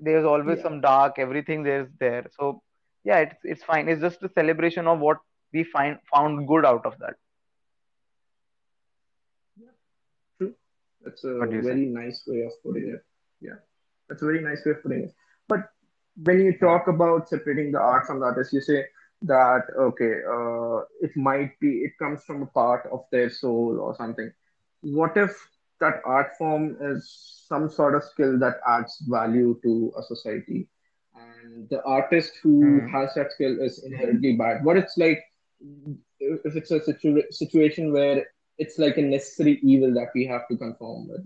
there's always Yeah. some dark everything there's there so yeah it's it's fine it's just a celebration of what we find found good out of that True. That's a you say very nice way of putting it. Yeah. That's a very nice way of putting it. But when you talk about separating the art from the artist, you say that okay, uh, it might be it comes from a part of their soul or something. What if that art form is some sort of skill that adds value to a society, and the artist who hmm has that skill is inherently bad? What it's like if it's a situa- situation where it's like a necessary evil that we have to conform with.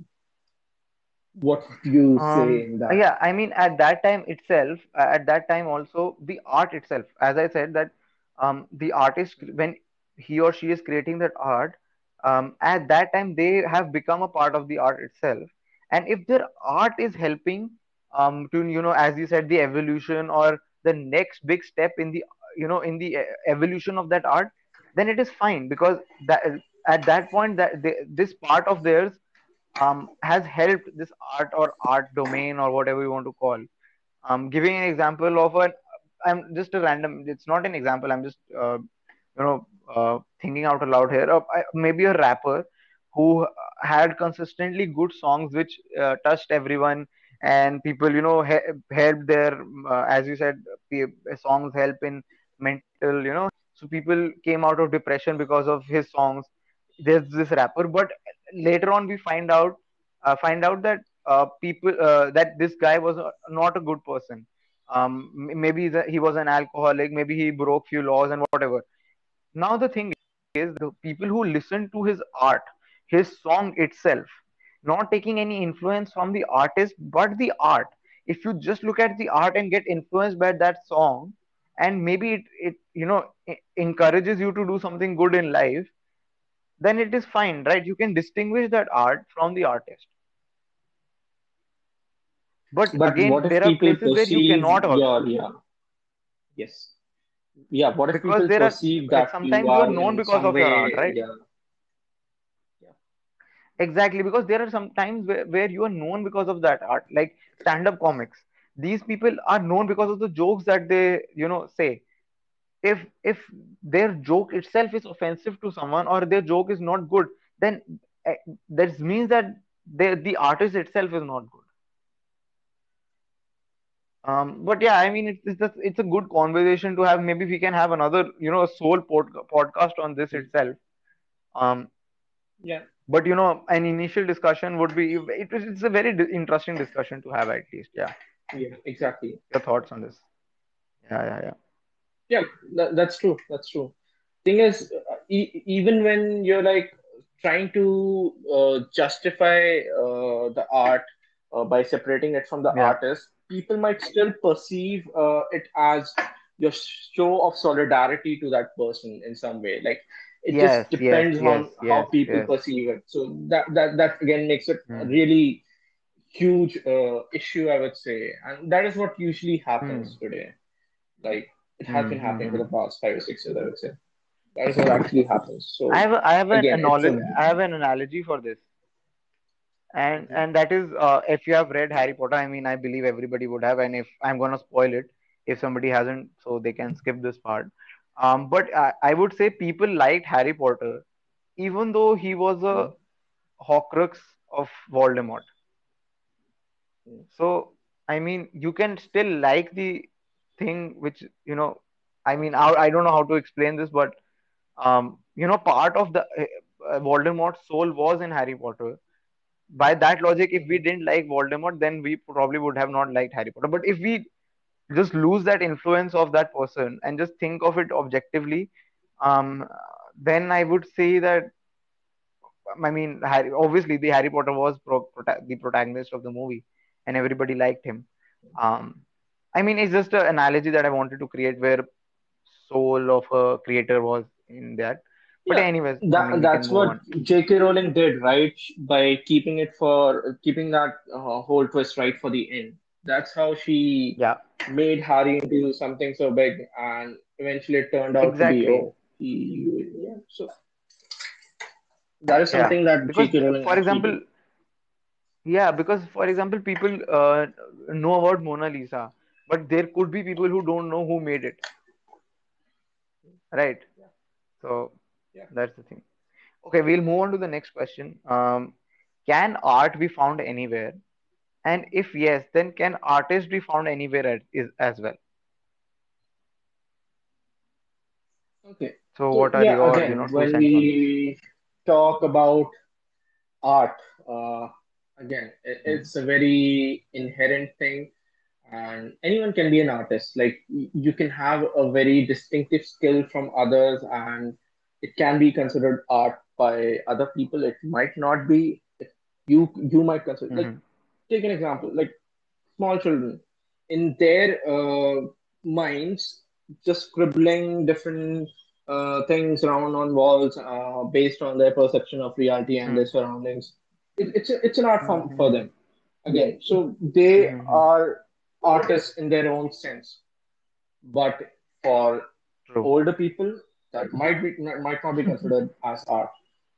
What you say Um, in that? yeah, I mean, at that time itself, at that time also, the art itself, as I said, that um, the artist, when he or she is creating that art, um, at that time they have become a part of the art itself. And if their art is helping um, to, you know, as you said, the evolution or the next big step in the, you know, in the evolution of that art, then it is fine because that at that point that they, this part of theirs um, has helped this art or art domain or whatever you want to call. Um, giving an example of an, I'm just a random. It's not an example. I'm just uh, you know uh, thinking out aloud here. Uh, maybe a rapper who had consistently good songs which uh, touched everyone and people you know he- helped their uh, as you said pe- songs help in mental you know so people came out of depression because of his songs there's this rapper but later on we find out uh, find out that uh, people uh, that this guy was uh, not a good person. Um, maybe he was an alcoholic maybe he broke few laws and whatever. Now the thing is the people who listen to his art his song itself not taking any influence from the artist but the art. If you just look at the art and get influenced by that song and maybe it, it you know e- encourages you to do something good in life then it is fine right? You can distinguish that art from the artist. But But again what there are places where you cannot your, yeah, yes. Yeah, what if because people there are perceive like that sometimes you are are known because of your art right? yeah, yeah, exactly because there are some times where, where you are known because of that art like stand-up comics. These people are known because of the jokes that they you know say if if their joke itself is offensive to someone or their joke is not good then uh, that means that the the artist itself is not good. Um but yeah i mean it's it's just, it's a good conversation to have. Maybe we can have another you know a soul pod, podcast on this itself. Um yeah, but you know an initial discussion would be it it's a very interesting discussion to have at least. Yeah. Yeah, exactly. your thoughts on this? Yeah yeah yeah Yeah, that, that's true. That's true. Thing is, uh, e even when you're like trying to uh, justify uh, the art uh, by separating it from the yeah artist, people might still perceive uh, it as your show of solidarity to that person in some way. Like it just yes yes depends yes on how yes people yes perceive it. So that that that again makes it a hmm. really huge uh, issue, I would say, and that is what usually happens Hmm. today. Like it has Hmm. been happening for the past five or six years, I would say. That is what actually happens. So I have a, I have an again, it's a I have an analogy for this and Mhm. and that is uh, if you have read Harry Potter. I mean, I believe everybody would have, and if I'm gonna spoil it, if somebody hasn't, so they can skip this part. Um, but I, I would say people liked Harry Potter, even though he was a Mhm. Horcrux of Voldemort. Mhm. So, I mean, you can still like the thing which, you know, I mean, I, I don't know how to explain this, but, um, you know, part of the uh, Voldemort's soul was in Harry Potter. By that logic, if we didn't like Voldemort, then we probably would have not liked Harry Potter. But if we just lose that influence of that person and just think of it objectively, um, then I would say that I mean, Harry, obviously the Harry Potter was pro- prota- the protagonist of the movie, and everybody liked him. Um, I mean, it's just an analogy that I wanted to create where soul of a creator was in that. But Yeah, anyways, I mean, that's what on. J.K. Rowling did, right? By keeping it for keeping that uh, whole twist right for the end. That's how she Yeah, made Harry into something so big, and eventually it turned out to be oh, he yeah. So that is Yeah, something that because J.K. Rowling for example, yeah, because for example, people uh, know about Mona Lisa, but there could be people who don't know who made it, right? Yeah, So yeah. that's the thing. Okay, we'll move on to the next question. Um, can art be found anywhere? And if yes, then can artists be found anywhere as, is, as well? Okay. So So what are yeah, your, you know, when cents on this? we talk about art, uh, again, it, Hmm. it's a very inherent thing, and anyone can be an artist. Like you can have a very distinctive skill from others, and it can be considered art by other people. It might not be. You you might consider like Mm-hmm. take an example like small children in their uh, minds just scribbling different uh, things around on walls uh, based on their perception of reality and their Hmm. surroundings it, it's a, it's an art form for Mm-hmm. them again so they Mm-hmm. are artists in their own sense but for True. older people that might be might not be considered as art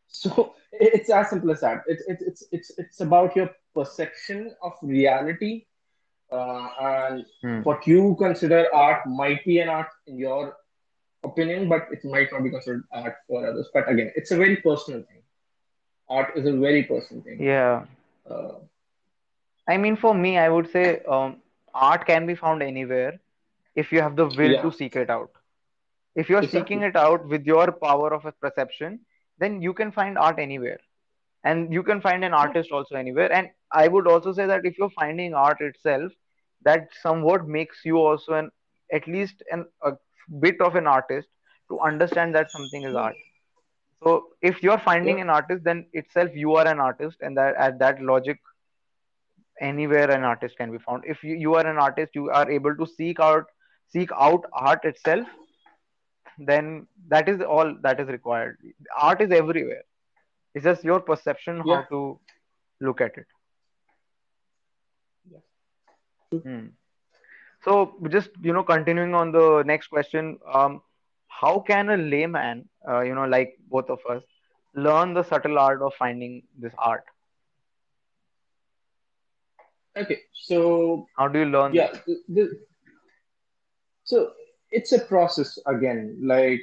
so it's as simple as that it's it's it's it's, it's about your perception of reality uh, and Hmm. what you consider art might be an art in your opinion, but it might not be considered art for others. But again, it's a very personal thing. Art is a very personal thing. Yeah. Uh, I mean, for me, I would say um, art can be found anywhere if you have the will yeah, to seek it out. If you're seeking it out with your power of a perception, then you can find art anywhere. and you can find an artist also anywhere. And i would also say that if you're finding art itself that somewhat makes you also an at least an a bit of an artist to understand that something is art. So if you're yeah, finding an artist then itself you are an artist and that at that logic anywhere an artist can be found if you, you are an artist you are able to seek out seek out art itself then that is all that is required art is everywhere it's just your perception yeah, how to look at it yeah. Hmm. So just you know, continuing on the next question, um, how can a layman, uh, you know, like both of us, learn the subtle art of finding this art? Okay, so How do you learn yeah, this? th- th- so it's a process again. Like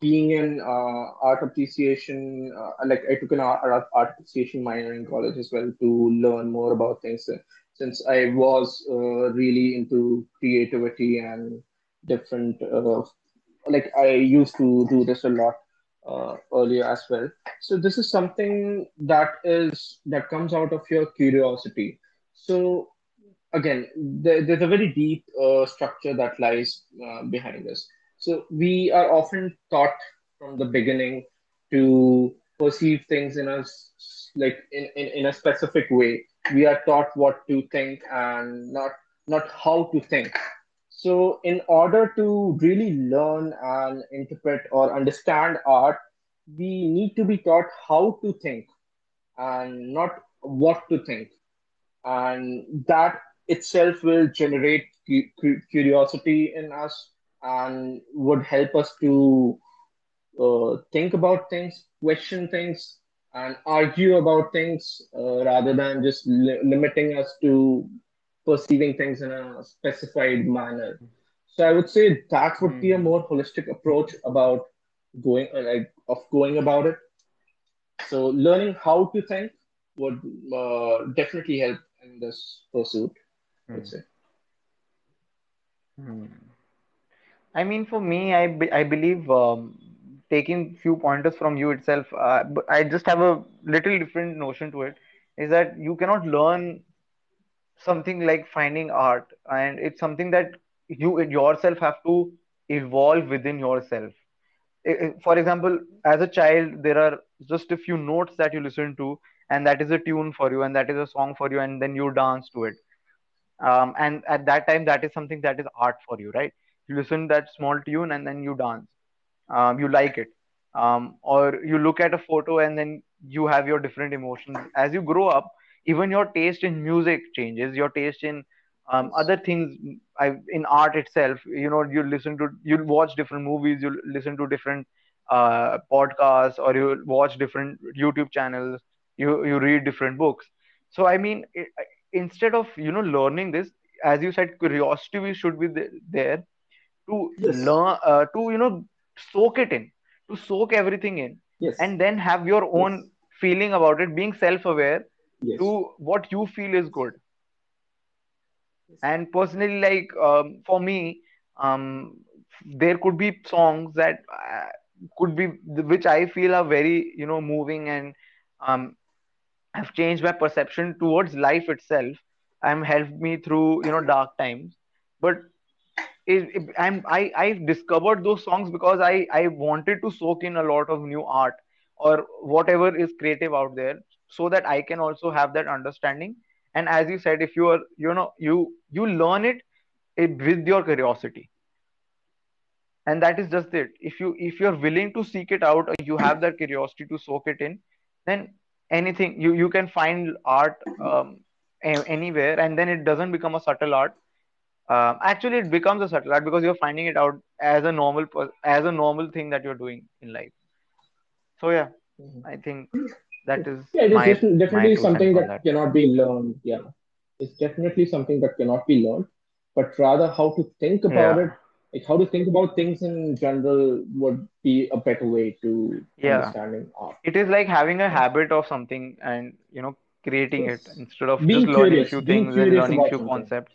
being in uh, art appreciation, uh, like I took an art, art appreciation minor in college as well to learn more about things. Since I was uh, really into creativity and different, uh, like I used to do this a lot uh, earlier as well. So this is something that is that comes out of your curiosity. So again, there, there's a very deep uh, structure that lies uh, behind this. So we are often taught from the beginning to perceive things in a like in, in, in a specific way. We are taught what to think and not not how to think. So in order to really learn and interpret or understand art, we need to be taught how to think and not what to think and that itself will generate cu- cu- curiosity in us and would help us to uh, think about things, question things, and argue about things uh, rather than just li- limiting us to perceiving things in a specified manner. So I would say that would be a hmm more holistic approach about going uh, like of going about it. So learning how to think would uh, definitely help in this pursuit. I would hmm say hmm I mean, for me, I be, I believe um, taking few pointers from you itself, uh, but I just have a little different notion to it. Is that you cannot learn something like finding art, and it's something that you yourself have to evolve within yourself. For example, as a child, there are just a few notes that you listen to, and that is a tune for you, and that is a song for you, and then you dance to it. Um, and at that time that is something that is art for you right? You listen to that small tune and then you dance. Um, you like it. Um, or you look at a photo and then you have your different emotions. As you grow up even your taste in music changes. Your taste in um, other things I, in art itself you know you listen to you watch different movies you listen to different uh, podcasts or you watch different youtube channels you you read different books. So i mean it, instead of you know learning this as you said curiosity we should be there to yes, learn uh, to you know soak it in to soak everything in yes, and then have your own yes, feeling about it being self aware to what you feel is good. Yes, and personally like um, for me um, there could be songs that uh, could be which i feel are very you know moving and um, have changed my perception towards life itself and helped me through you know dark times but it, it, I'm I I discovered those songs because I I wanted to soak in a lot of new art or whatever is creative out there so that I can also have that understanding. And as you said, if you are you know you you learn it, eh, with your curiosity, and that is just it. If you if you're willing to seek it out or you have that curiosity to soak it in, then anything you you can find art um, a- anywhere, and then it doesn't become a subtle art um, actually, it becomes a subtle art because you're finding it out as a normal as a normal thing that you're doing in life. So yeah, Mhm. I think that is yeah. It is my definitely something that that. cannot be learned. Yeah, it's definitely something that cannot be learned, but rather how to think about it, Yeah, like how to think about things in general would be a better way to yeah. understanding art. It is like having a habit of something and you know creating it instead of just Being learning curious, few things and learning about few something. concepts.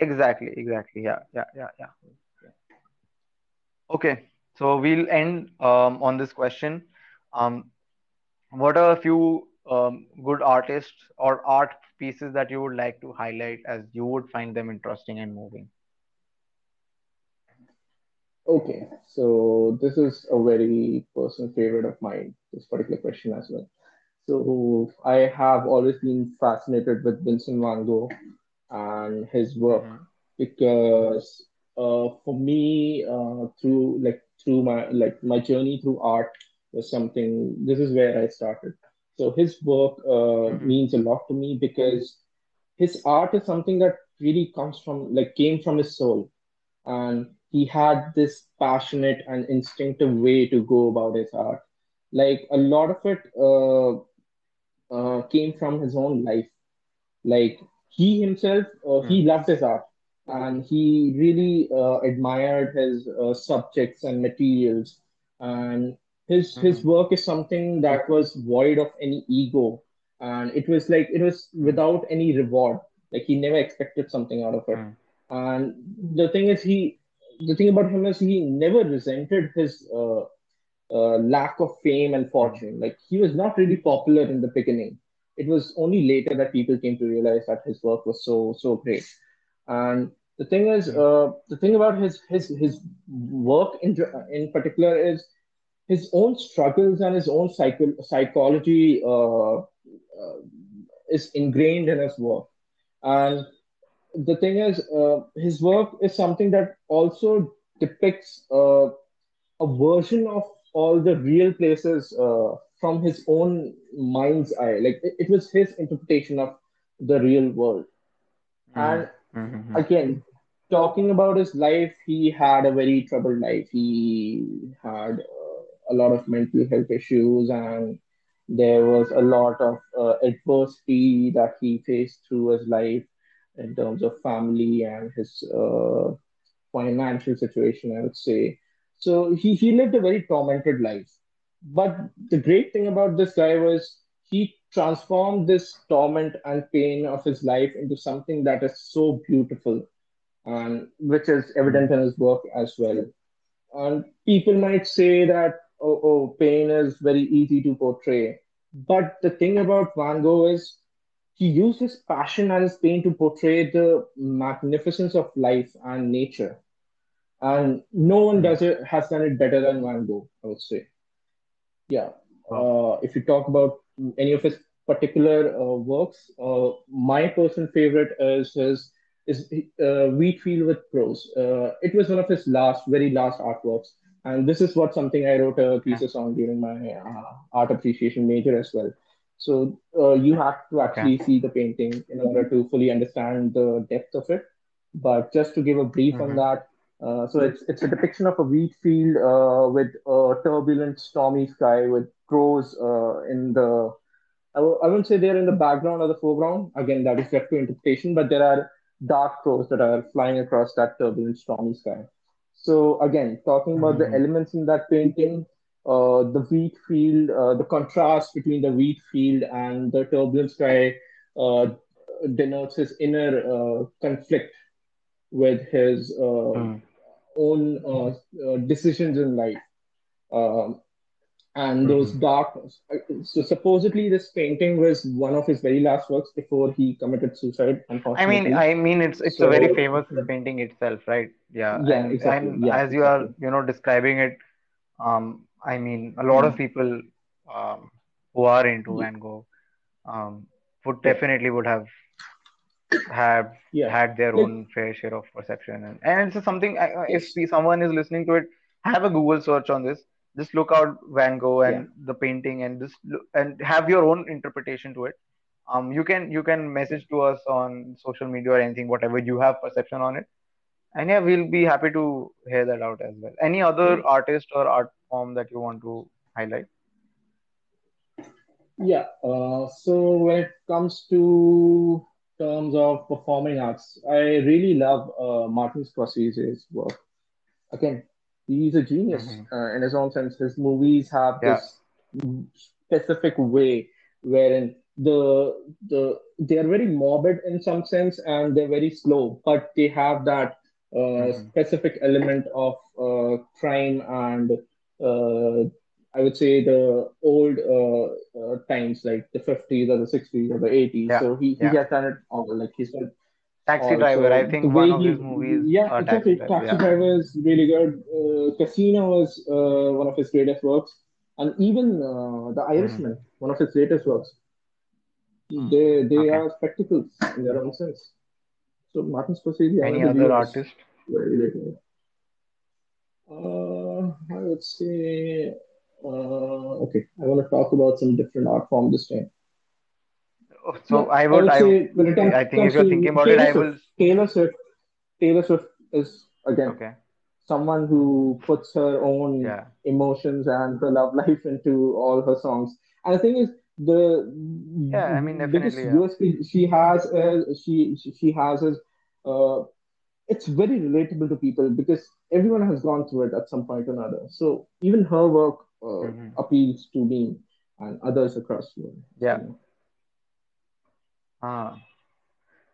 Exactly, exactly. Yeah, yeah, yeah, yeah. Yeah. Okay, so we'll end um, on this question. Um, What are a few um, good artists or art pieces that you would like to highlight as you would find them interesting and moving? Okay, so this is a very personal favorite of mine, this particular question as well. So I have always been fascinated with Vincent van Gogh and his work Mm-hmm. because uh, for me, uh, through like through my like my journey through art was something. This is where I started. So his work uh, Mm-hmm. means a lot to me because his art is something that really comes from like came from his soul and he had this passionate and instinctive way to go about his art. Like a lot of it uh, uh, came from his own life. Like he himself, uh, he loved his art and he really uh, admired his uh, subjects and materials. And his his Mm-hmm. work is something that was void of any ego, and it was like it was without any reward. Like he never expected something out of it. Mm-hmm. And the thing is, he the thing about him is he never resented his uh, uh, lack of fame and fortune. Like he was not really popular in the beginning. It was only later that people came to realize that his work was so so great. And the thing is, uh, the thing about his his his work in in particular is his own struggles and his own psycho- psychology uh, uh, is ingrained in his work. And the thing is, uh, his work is something that also depicts uh, a version of all the real places uh, from his own mind's eye. Like it, it was his interpretation of the real world. And Mm-hmm. Mm-hmm. again, talking about his life, he had a very troubled life. He had uh, a lot of mental health issues and There was a lot of uh, adversity that he faced through his life in terms of family and his uh, financial situation, I would say. So he, he lived a very tormented life. But the great thing about this guy was he transformed this torment and pain of his life into something that is so beautiful and which is evident in his work as well. And people might say that, oh, oh, pain is very easy to portray. But the thing about Van Gogh is he used his passion and his pain to portray the magnificence of life and nature. And no one does it has done it better than Van Gogh, I would say. Yeah. Uh, if you talk about any of his particular uh, works, uh, my personal favorite is his is uh, Wheatfield with Crows. Uh, it was one of his last, very last artworks, and this is what something I wrote a thesis on during my uh, art appreciation major as well. So uh, you have to Okay. actually see the painting in order to fully understand the depth of it. But just to give a brief on Mm-hmm. that, uh, so it's it's a depiction of a wheat field uh, with a turbulent, stormy sky with crows uh, in the. I w- I wouldn't say they're in the background or the foreground. Again, that is left to interpretation. But there are dark crows that are flying across that turbulent, stormy sky. So again, talking about the Mm-hmm. elements in that painting, uh, the wheat field, uh, the contrast between the wheat field and the turbulent sky uh, denotes his inner uh, conflict with his uh, Mm. own uh, uh, decisions in life um, and those Mm-hmm. darkness. So supposedly, this painting was one of his very last works before he committed suicide, I mean. I mean, it's it's a very So famous painting itself, right? Yeah, yeah, and exactly. and Yeah, as you are, you know, describing it, um, I mean, a lot of Mm. people, um, who are into Yeah, Van Gogh, um, would definitely would have have yeah. had their own fair share of perception, and and it's something. If someone is listening to it, have a Google search on this. Just look out Van Gogh yeah, and the painting, and just look, and have your own interpretation to it um you can you can message to us on social media or anything whatever you have perception on it and yeah we'll be happy to hear that out as well any other Cool. artist or art form that you want to highlight Yeah. Uh, so when it comes to terms of performing arts, I really love uh, Martin Scorsese's work. Again, he's a genius hmm uh, in his own sense. His movies have yeah this specific way wherein the the they are very morbid in some sense and they're very slow, but they have that uh, hmm specific element of uh, crime and uh, I would say the old uh, uh, times like the 50s or the 60s or the 80s. yeah So he, he yeah has done it all. Like he's done taxi driver i think one of his movies yeah, taxi exactly. driver Taxi yeah Driver is really good. Uh, Casino was uh, one of his greatest works, and even uh, The hmm Irishman, one of his greatest works. Hmm. They they okay are spectacles in their own sense. So Martin Scorsese, any other genius. artist Very related. Uh, I would say, uh, okay, I want to talk about some different art form this time. Oh, Yeah, so i I would would i say when i think if you're thinking to about it Taylor i Swift, will Taylor Swift, Taylor Swift is again okay someone who puts her own yeah emotions and her love life into all her songs. And the thing is, the yeah i mean biggest definitely yeah USP she has is she she she has is uh, it's very relatable to people because everyone has gone through it at some point or another. So even her work uh, hmm appeals to me and others across the world. yeah So ah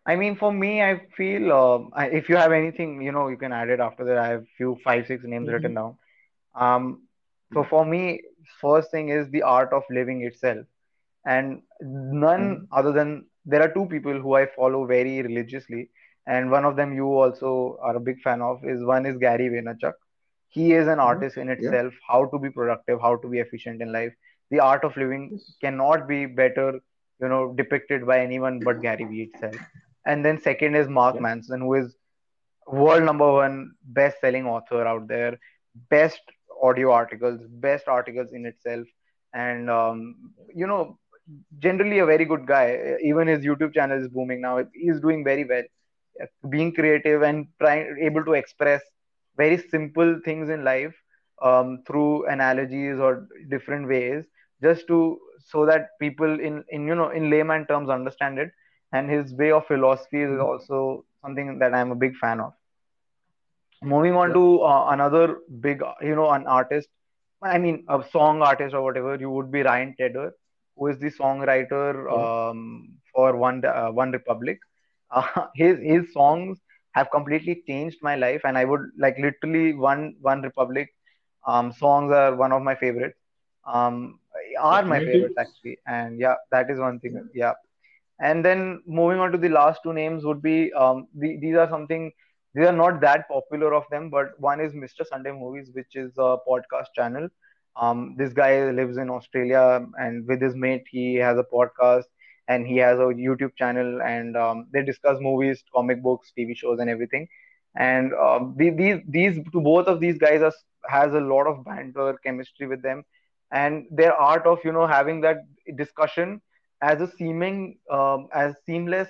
I mean, for me, I feel I, if you have anything, you know, you can add it after that. I have few five, six names written mhm. down. Um, so for me, first thing is the art of living itself, and none mhm. other than there are two people who I follow very religiously, and one of them you also are a big fan of is one is Gary Vaynerchuk. He is an artist in yeah, itself, how to be productive, how to be efficient in life. The art of living cannot be better, you know, depicted by anyone but Gary Vee itself. And then second is Mark yeah, Manson, who is world number one best selling author out there, best audio articles, best articles in itself, and um, you know, generally a very good guy. Even his YouTube channel is booming now. He's doing very well, being creative and trying able to express very simple things in life um, through analogies or different ways, just to so that people in in you know in layman terms understand it and his way of philosophy is also something that i'm a big fan of moving on Yeah. to uh, another big you know an artist i mean a song artist or whatever you would be ryan tedder who is the songwriter Yeah. um, for one uh, one republic uh, his his songs have completely changed my life and i would like literally one one republic um, songs are one of my favorites um, are my favorites actually and yeah that is one thing Yeah. and then moving on to the last two names would be um, the, these are something these are not that popular of them, but one is Mr. Sunday Movies, which is a podcast channel. Um, this guy lives in Australia, and with his mate, he has a podcast and he has a YouTube channel, and um, they discuss movies, comic books, TV shows, and everything. And um, the- these these both of these guys are, has a lot of banter, chemistry with them, and their art of you know having that discussion as a seeming um, as seamless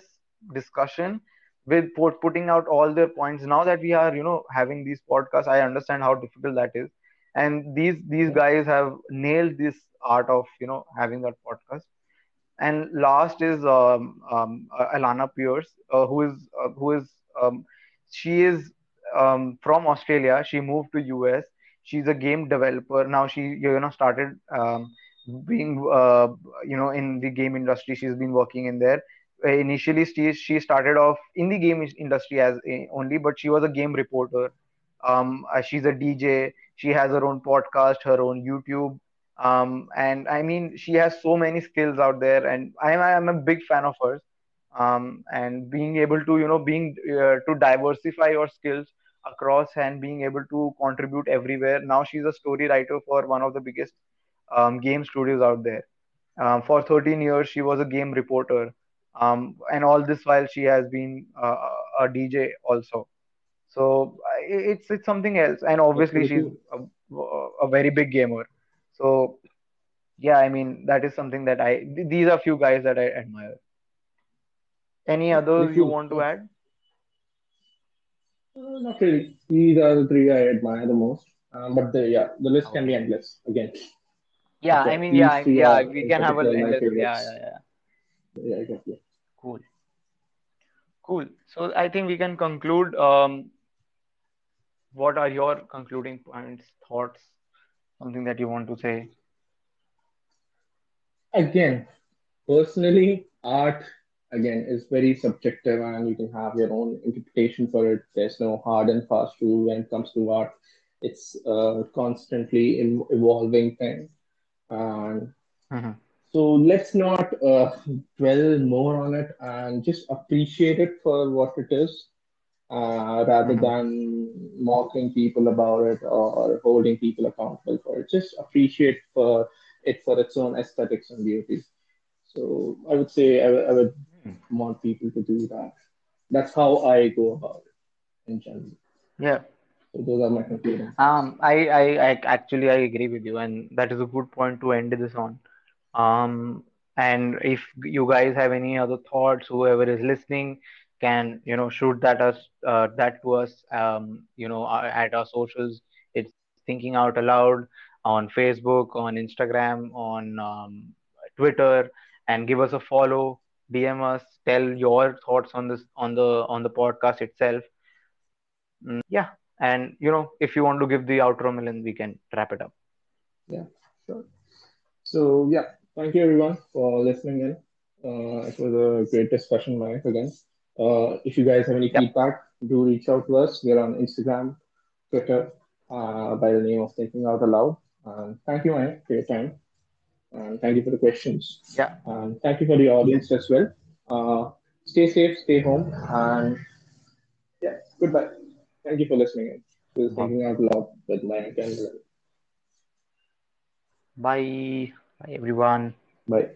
discussion with put, putting out all their points. Now that we are you know having these podcasts i understand how difficult that is. And these these guys have nailed this art of you know having that podcast and last is um, um, uh, Alana Pierce, uh, who is uh, who is um, she is um, from Australia. She moved to US. She's a game developer now. She you know started um, being uh, you know in the game industry. She's been working in there. Uh, initially, she she started off in the game industry as a, only, but she was a game reporter. Um, uh, she's a DJ. She has her own podcast, her own YouTube um, and I mean, she has so many skills out there, and I'm I'm a big fan of hers. Um, and being able to, you know, being uh, to diversify your skills across and being able to contribute everywhere. Now she's a story writer for one of the biggest um, game studios out there. Um, for 13 years, she was a game reporter, um, and all this while she has been uh, a DJ also. So it's it's something else, and obviously she's a, a very big gamer. So yeah, I mean, that is something that I, th- these are few guys that I admire. Any others you want to add? Uh, not really. These are the three I admire the most. Um, but the yeah, the list can be endless. Again, Yeah, but I yeah, mean, these yeah, yeah, we can have a endless. Yeah, yeah, yeah. Yeah, exactly. Cool, cool. So I think we can conclude. Um, what are your concluding points, thoughts, something that you want to say? Again, personally, art again is very subjective, and you can have your own interpretation for it. There's no hard and fast rule when it comes to art. It's a constantly evolving thing, and hmm So let's not uh, dwell more on it and just appreciate it for what it is, uh, rather hmm than mocking people about it or holding people accountable for it. Just appreciate for it for its own aesthetics and beauty. So I would say I would I would want people to do that. That's how I go about it in general. Yeah. So those are my concluding thoughts. Um, I, I, I actually I agree with you, and that is a good point to end this on. Um, and if you guys have any other thoughts, whoever is listening can, you know, shoot that us uh, that to us, um, you know, uh, at our socials. It's Thinking Out Aloud on Facebook, on Instagram, on um, Twitter, and give us a follow, DM us, tell your thoughts on this on the on the podcast itself. Mm, yeah, and you know, if you want to give the outro, Milan, we can wrap it up. Yeah, sure. So yeah, thank you everyone for listening in. Uh, it was a great discussion, Mike, again. Uh, if you guys have any Yep. feedback, do reach out to us. We're on Instagram, Twitter, uh, by the name of Thinking Out Aloud. And thank you, Mike, for your time. And thank you for the questions. Yeah. And thank you for the audience as well. Uh, stay safe, stay home, and yeah, goodbye. Thank you for listening in. This is Thinking Out Loud with Mike and Bye. Bye, everyone. Bye.